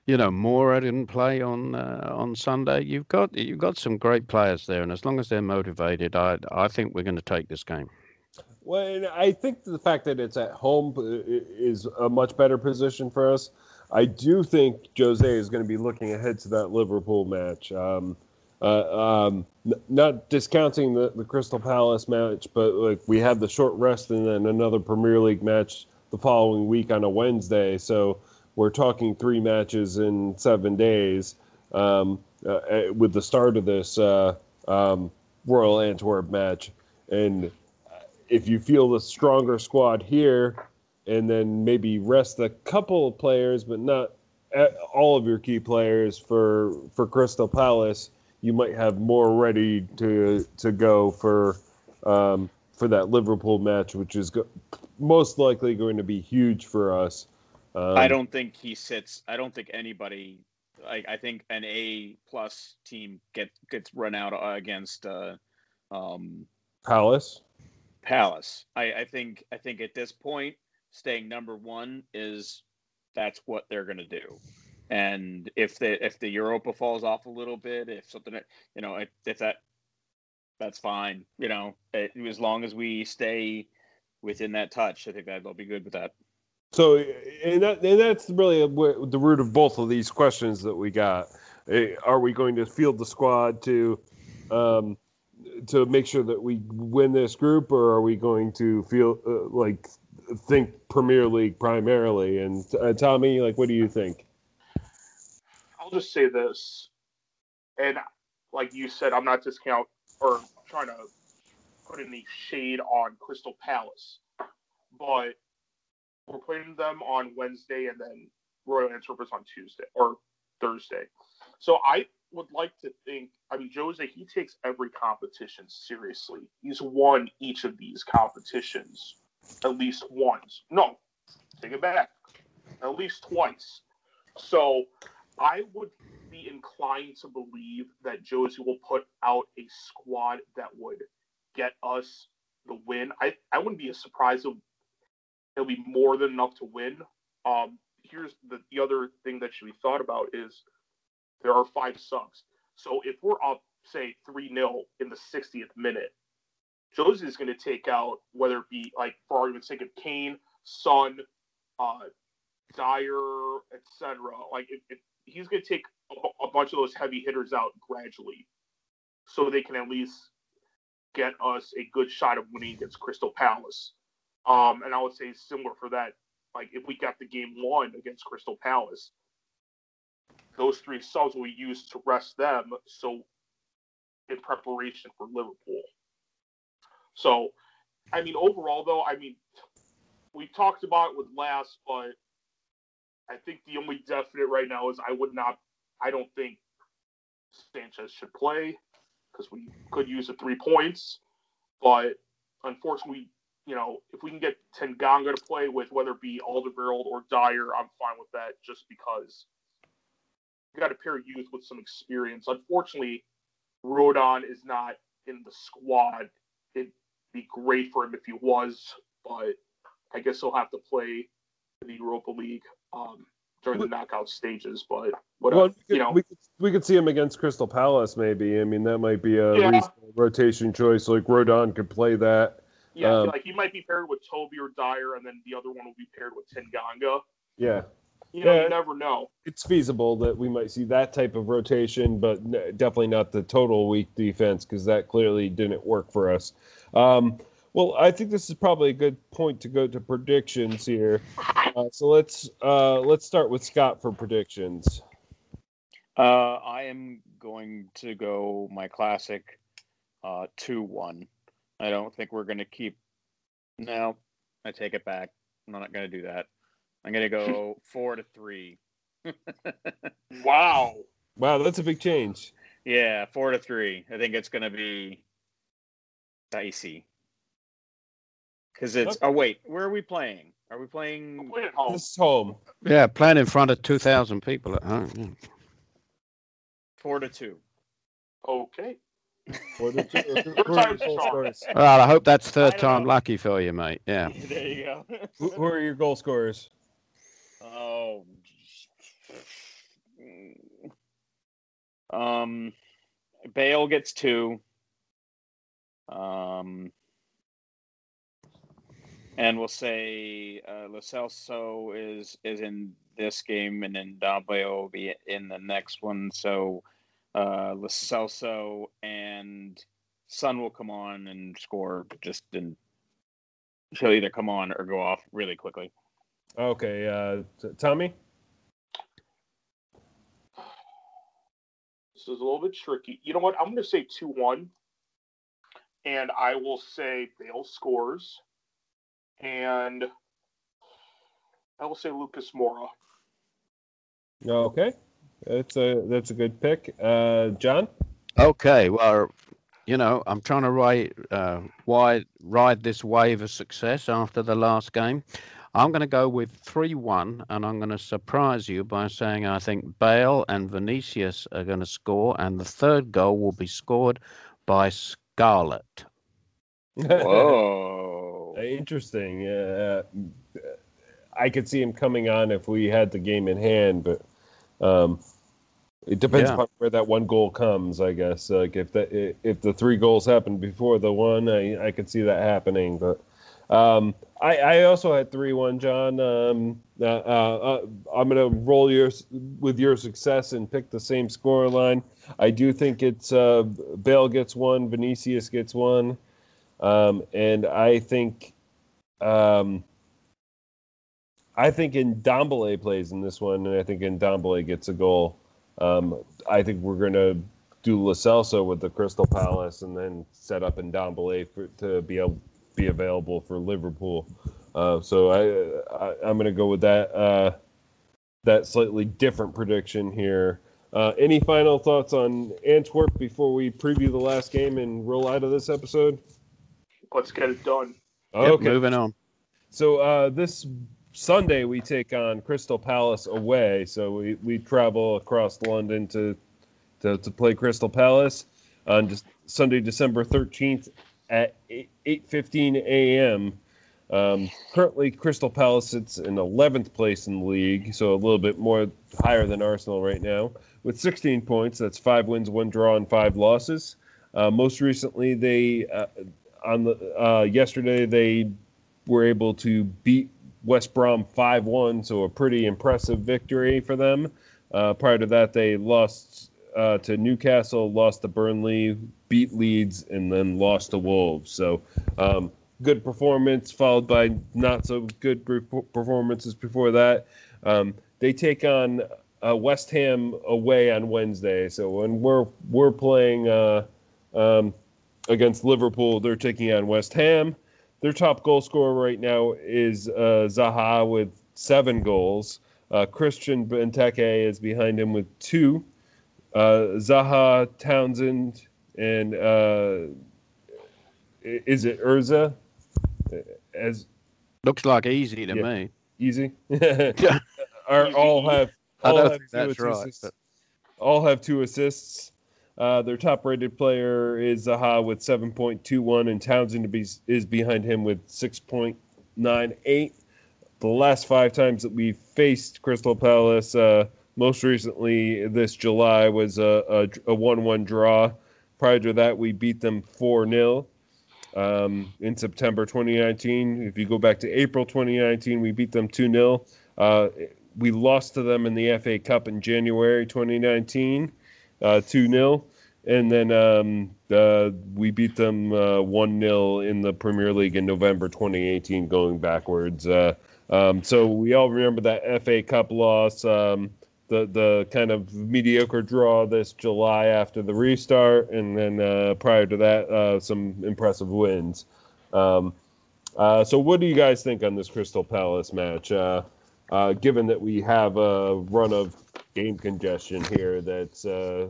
you know, Moura didn't play on uh, on Sunday. You've got you've got some great players there, and as long as they're motivated, I I think we're going to take this game. Well, I think the fact that it's at home uh, is a much better position for us. I do think Jose is going to be looking ahead to that Liverpool match. Um, uh, um, n- not discounting the, the Crystal Palace match, but like we have the short rest and then another Premier League match the following week on a Wednesday. So we're talking three matches in seven days um, uh, uh, with the start of this uh, um, Royal Antwerp match. And if you feel the stronger squad here, and then maybe rest a couple of players, but not all of your key players for for Crystal Palace, you might have more ready to to go for um, for that Liverpool match, which is go- most likely going to be huge for us. Um, I don't think he sits. I don't think anybody. I, I think an A plus team get gets run out uh, against uh, um, Palace. Palace. I, I think. I think at this point, staying number one is that's what they're going to do. And if the if the Europa falls off a little bit, if something, you know, if, if that, that's fine. You know, it, as long as we stay within that touch, I think that'll be good with that. So, and that and that's really the root of both of these questions that we got. Eh, Are we going to field the squad to um, to make sure that we win this group, or are we going to feel uh, like think Premier League primarily? And uh, Tommy, like, what do you think? I'll just say this, and like you said, I'm not discount or trying to put any shade on Crystal Palace, but we're playing them on Wednesday and then Royal Antwerp is on Tuesday or Thursday. So I would like to think, I mean, Jose, he takes every competition seriously. He's won each of these competitions at least once. No, take it back, at least twice. So I would be inclined to believe that Josie will put out a squad that would get us the win. I, I wouldn't be surprised it'll be more than enough to win. Um, here's the, the other thing that should be thought about is there are five subs. So if we're up, say, 3 0 in the 60th minute, Josie is going to take out, whether it be like, for argument's sake, of Kane, Son, uh, Dier, etc. Like, if, if he's going to take a, a bunch of those heavy hitters out gradually so they can at least get us a good shot of winning against Crystal Palace. Um, and I would say similar for that. Like if we got the game won against Crystal Palace, those three subs be used to rest them. So in preparation for Liverpool. So, I mean, overall though, I mean, we talked about it with last, but I think the only definite right now is I would not. I don't think Sanchez should play because we could use the three points. But unfortunately, you know, if we can get Tanganga to play with whether it be Alderweireld or Dier, I'm fine with that just because we got to pair of youth with some experience. Unfortunately, Rodon is not in the squad. It'd be great for him if he was, but I guess he'll have to play in the Europa League um, during the knockout stages. But whatever, Well, we could, you know, we could we could see him against Crystal Palace, maybe. I mean, that might be a Yeah. reasonable rotation choice. Like Rodon could play that. Yeah, um, like he might be paired with Toby or Dier, and then the other one will be paired with Tanganga. Yeah, You know, Yeah. you never know. it's feasible that we might see that type of rotation, but definitely not the total weak defense because that clearly didn't work for us. Um, well, I think this is probably a good point to go to predictions here. Uh, so let's uh, let's start with Scott for predictions. Uh, I am going to go my classic uh, 2 1. I don't think we're going to keep. No, I take it back. I'm not going to do that. I'm going to go 4 to 3. Wow. Wow, that's a big change. Yeah, 4 to 3. I think it's going to be dicey. Because it's. Okay. Oh, wait. Where are we playing? Are we playing. Play at home. This is home. Yeah, playing in front of 2,000 people at home. 4 to 2. Okay. What did you- Third who are goal Well, I hope that's third time know. lucky for you, mate. Yeah. there you go. Who, who are your goal scorers? Oh. Um, Bale gets two. Um, and we'll say uh, Lo Celso is is in this game, and then Dombe will be in the next one. So uh, Lo Celso and Son will come on and score. Just in, he'll either come on or go off really quickly. Okay, uh, T- Tommy. This is a little bit tricky. You know what? I'm going to say 2 1. And I will say Bale scores. And I will say Lucas Moura. Okay, that's a that's a good pick. Uh, John. Okay, well, you know, I'm trying to ride, uh, wide, ride this wave of success after the last game. I'm going to go with 3 1, and I'm going to surprise you by saying I think Bale and Vinicius are going to score, and the third goal will be scored by Scarlett. Whoa. Interesting. Yeah, I could see him coming on if we had the game in hand, but um, it depends Yeah. upon where that one goal comes. I guess like if the if the three goals happen before the one, I I could see that happening. But um, I I also had three one, John. Um, uh, uh, I'm gonna roll yours with your success and pick the same score line. I do think it's uh, Bale gets one, Vinicius gets one. Um, and I think, um, I think Ndombele plays in this one, and I think Ndombele gets a goal. Um, I think we're gonna do Lo Celso with the Crystal Palace, and then set up Ndombele for to be able be available for Liverpool. Uh, so I, I I'm gonna go with that uh, that slightly different prediction here. Uh, any final thoughts on Antwerp before we preview the last game and roll out of this episode? Let's get it done. Yep, moving on. So uh, this Sunday we take on Crystal Palace away, so we, we travel across London to, to to play Crystal Palace on just Sunday, December thirteenth at eight fifteen a.m. Um, currently, Crystal Palace sits in 11th place in the league, so a little bit more higher than Arsenal right now, with 16 points. That's five wins, one draw, and five losses. Uh, most recently, they uh, on the uh, yesterday they were able to beat West Brom 5-1, so a pretty impressive victory for them. Uh, prior to that, they lost uh, to Newcastle, lost to Burnley, beat Leeds, and then lost to Wolves. So. Um, good performance, followed by not so good performances before that. Um, they take on uh, West Ham away on Wednesday. So when we're we're playing uh, um, against Liverpool, they're taking on West Ham. Their top goal scorer right now is uh, Zaha with seven goals. Uh, Christian Benteke is behind him with two. Uh, Zaha, Townsend, and uh, is it Urza as looks like easy to yeah, me. Easy. Are all have all have two that's assists. right. All have two assists. Uh, their top-rated player is Zaha with 7.21, and Townsend is behind him with 6.98. The last five times that we faced Crystal Palace, uh, most recently this July, was a, a, a 1-1 draw. Prior to that, we beat them 4-0 um, in September 2019. If you go back to April 2019, we beat them 2 0. Uh, we lost to them in the FA Cup in January 2019, uh, 2 0. And then um, uh, we beat them uh, 1 0 in the Premier League in November 2018, going backwards. Uh, um, so we all remember that FA Cup loss. Um, the the kind of mediocre draw this July after the restart, and then uh, prior to that, uh, some impressive wins. Um, uh, so, what do you guys think on this Crystal Palace match? Uh, uh, given that we have a run of game congestion here, that's uh,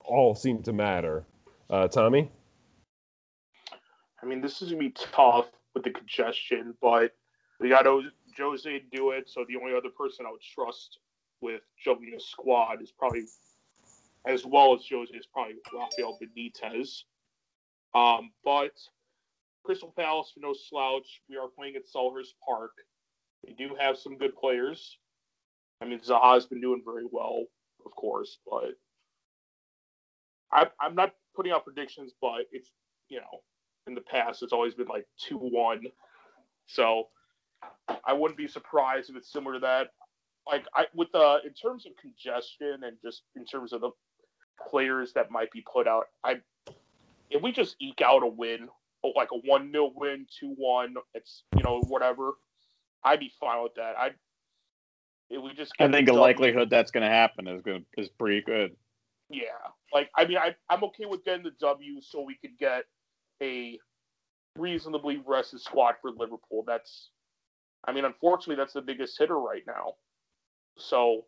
all seem to matter. Tommy, I mean, this is gonna be tough with the congestion, but we got Jose to do it. So the only other person I would trust with juggling a squad is probably as well as Jose is probably Rafael Benitez. Um, but Crystal Palace, no slouch, we are playing at Selhurst Park. They do have some good players. I mean, Zaha's been doing very well, of course, but I, I'm not putting out predictions, but it's, you know, in the past, it's always been like 2 1. So I wouldn't be surprised if it's similar to that like I with the in terms of congestion and just in terms of the players that might be put out, I if we just eke out a win, like a one 0 win, two one, it's you know whatever, I'd be fine with that. I if we just I think the likelihood that's going to happen is good is pretty good. Yeah, like I mean, I I'm okay with getting the W so we could get a reasonably rested squad for Liverpool. That's, I mean, unfortunately, that's the biggest hitter right now. So,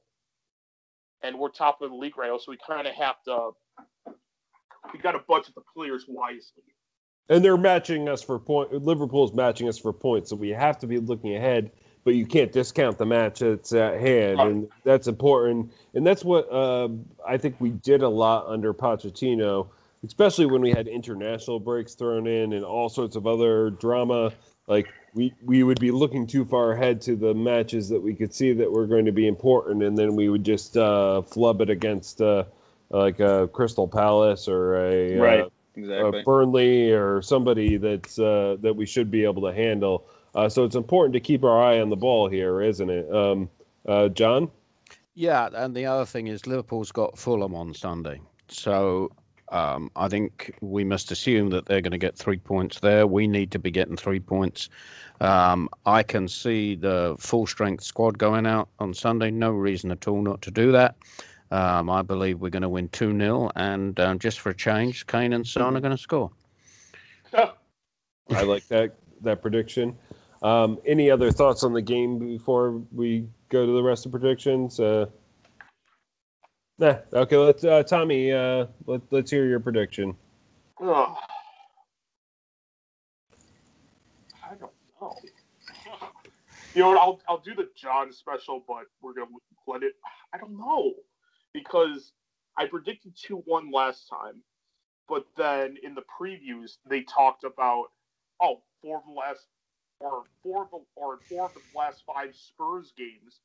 and we're top of the league right now, so we kind of have to. We got to budget the players wisely. And they're matching us for point. Liverpool's matching us for points, so we have to be looking ahead. But you can't discount the match that's at hand, right. and that's important. And that's what uh, I think we did a lot under Pochettino, especially when we had international breaks thrown in and all sorts of other drama. Like we we would be looking too far ahead to the matches that we could see that were going to be important, and then we would just uh, flub it against uh, like a Crystal Palace or a, uh, right. Uh, exactly. a Burnley or somebody that's uh, that we should be able to handle. Uh, so it's important to keep our eye on the ball here, isn't it, um, John? Yeah, and the other thing is Liverpool's got Fulham on Sunday, so um, I think we must assume that they're going to get three points there. We need to be getting three points. Um, I can see the full strength squad going out on Sunday. No reason at all not to do that. Um, I believe we're going to win 2 0, and um, just for a change, Kane and Son are going to score. I like that that prediction. Um, any other thoughts on the game before we go to the rest of predictions? Uh, Nah. Okay. Let's uh, Tommy. Uh, let Let's hear your prediction. Ugh. I don't know. You know what? I'll I'll do the John special, but we're gonna let it. I don't know because I predicted two one last time, but then in the previews they talked about oh four of the last or four of the or four of the last five Spurs games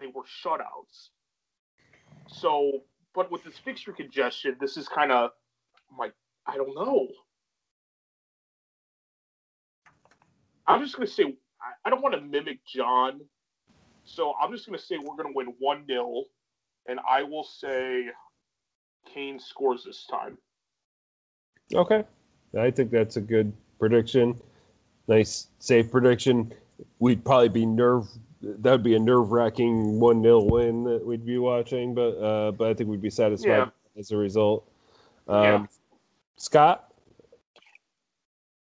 they were shutouts. So, but with this fixture congestion, this is kind of like I don't know. I'm just gonna say I, I don't want to mimic John, so I'm just gonna say we're gonna win one 0 and I will say Kane scores this time. Okay. I think that's a good prediction. Nice, safe prediction. We'd probably be nerve. That would be a nerve wracking one 0 win that we'd be watching, but uh, but I think we'd be satisfied Yeah. as a result. Um, Yeah. Scott,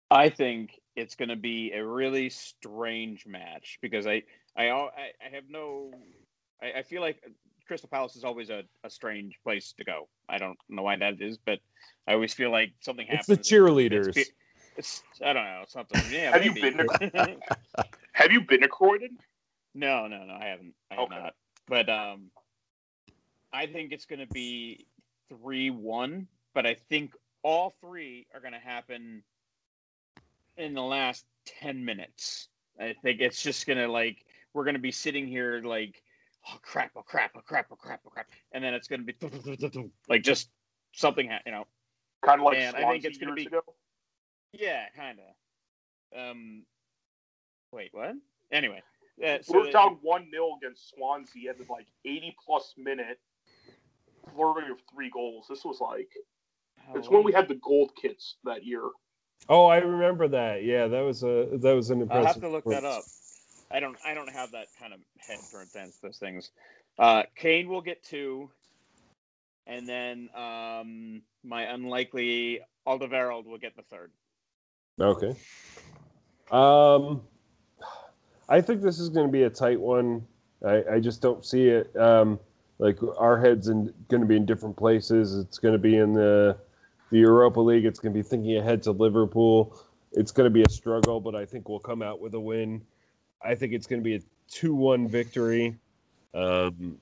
I think it's going to be a really strange match because I I I, I have no I, I feel like Crystal Palace is always a, a strange place to go. I don't know why that is, but I always feel like something happens. it's the cheerleaders. It's, it's I don't know something. Yeah, Have you maybe. been Have you been to Croydon? no, no, no. I haven't. I have Okay. not. But um, I think it's going to be three one. But I think all three are going to happen in the last 10 minutes. I think it's just going to like, we're going to be sitting here like, oh crap, oh crap, oh crap, oh crap, oh crap. And then it's going to be like just something, you know. Kind of like And I think it's gonna be- ago. Yeah, kind of. Um, wait, what? Anyway. Uh, we were the- down one 0 against Swansea at the like eighty plus minute flurry of three goals. This was like oh, it's when we had the gold kits that year. Oh, I remember that. Yeah, that was a that was an impressive. I'll impressive. have to look that up. I don't. I don't have that kind of head for intense those things. Uh, Kane will get two, and then um, my unlikely Alderweireld will get the third. Okay. Um, I think this is going to be a tight one. I, I just don't see it. Um, like our heads in going to be in different places. It's going to be in the the Europa League. It's going to be thinking ahead to Liverpool. It's going to be a struggle, but I think we'll come out with a win. I think it's going to be a two-one victory. Um,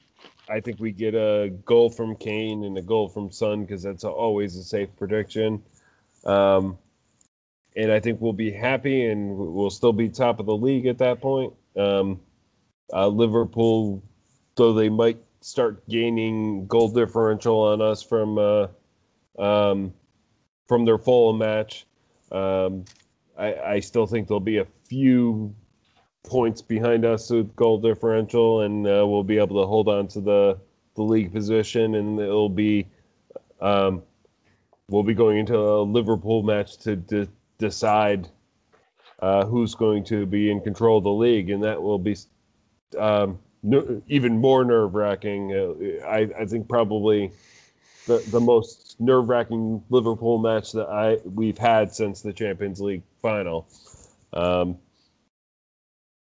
I think we get a goal from Kane and a goal from Son because that's always a safe prediction. Um, and I think we'll be happy and we'll still be top of the league at that point. Um, uh, Liverpool, though they might start gaining goal differential on us from uh, um, from their Fulham match, um, I, I still think there'll be a few points behind us with goal differential, and uh, we'll be able to hold on to the the league position, and it'll be. Um, we'll be going into a Liverpool match to de- decide uh, who's going to be in control of the league, and that will be um, no, even more nerve wracking. Uh, I, I think probably the the most nerve wracking Liverpool match that I we've had since the Champions League final. Um,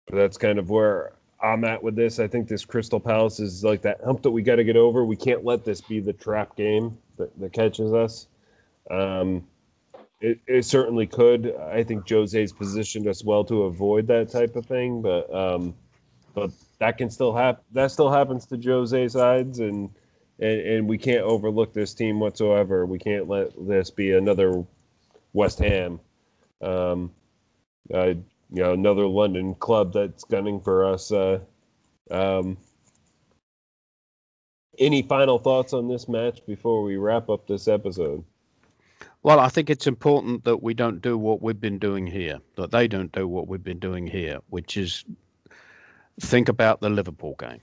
but that's kind of where I'm at with this. I think this Crystal Palace is like that hump that we got to get over. We can't let this be the trap game that, that catches us. Um, it, it certainly could. I think Jose's positioned us well to avoid that type of thing, but um, but that can still happen. That still happens to Jose sides, and, and and we can't overlook this team whatsoever. We can't let this be another West Ham, um, uh, you know, another London club that's gunning for us. Uh, um, any final thoughts on this match before we wrap up this episode? Well, I think it's important that we don't do what we've been doing here, that they don't do what we've been doing here, which is think about the Liverpool game.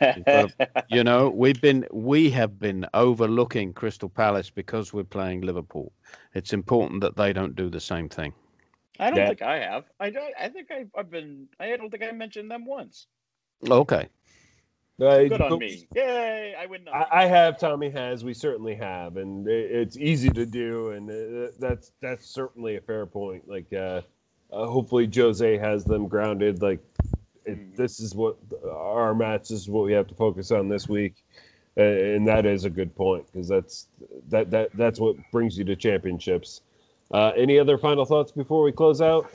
You know, we've been we have been overlooking Crystal Palace because we're playing Liverpool. It's important that they don't do the same thing. I don't Yeah. think I have. I don't. I think I've, I've been. I don't think I mentioned them once. Okay. I- Good on but me. Yay! I win. nothing. I, I have. Tommy has. We certainly have, and it, it's easy to do, and uh, that's that's certainly a fair point. Like, uh, uh, hopefully, Jose has them grounded. Like, it, this is what our match this is what we have to focus on this week, and, and that is a good point because that's that that that's what brings you to championships. Uh, any other final thoughts before we close out?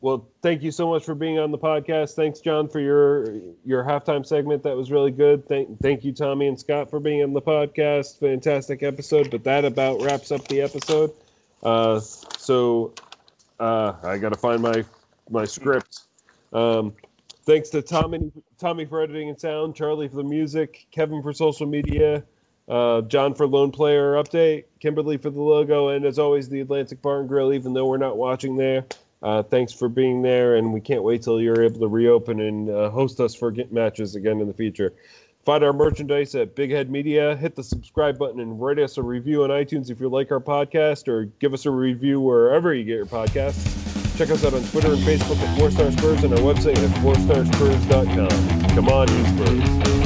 well, thank you so much for being on the podcast. Thanks, John, for your your halftime segment. That was really good. Thank thank you, Tommy and Scott, for being on the podcast. Fantastic episode. But that about wraps up the episode. Uh, so uh, I got to find my my script. Um, thanks to Tommy Tommy for editing and sound, Charlie for the music, Kevin for social media, uh, John for lone player update, Kimberly for the logo, and as always the Atlantic Bar and Grill. Even though we're not watching there, uh, thanks for being there, and we can't wait till you're able to reopen and uh, host us for get matches again in the future. Find our merchandise at Big Head Media. Hit the subscribe button and write us a review on iTunes if you like our podcast, or give us a review wherever you get your podcasts. Check us out on Twitter and Facebook at Four Star Spurs and our website at fourStarSpurs.com. Come on, you Spurs.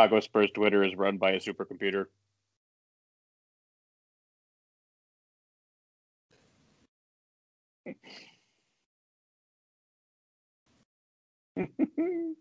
Chicago Spurs Twitter is run by a supercomputer.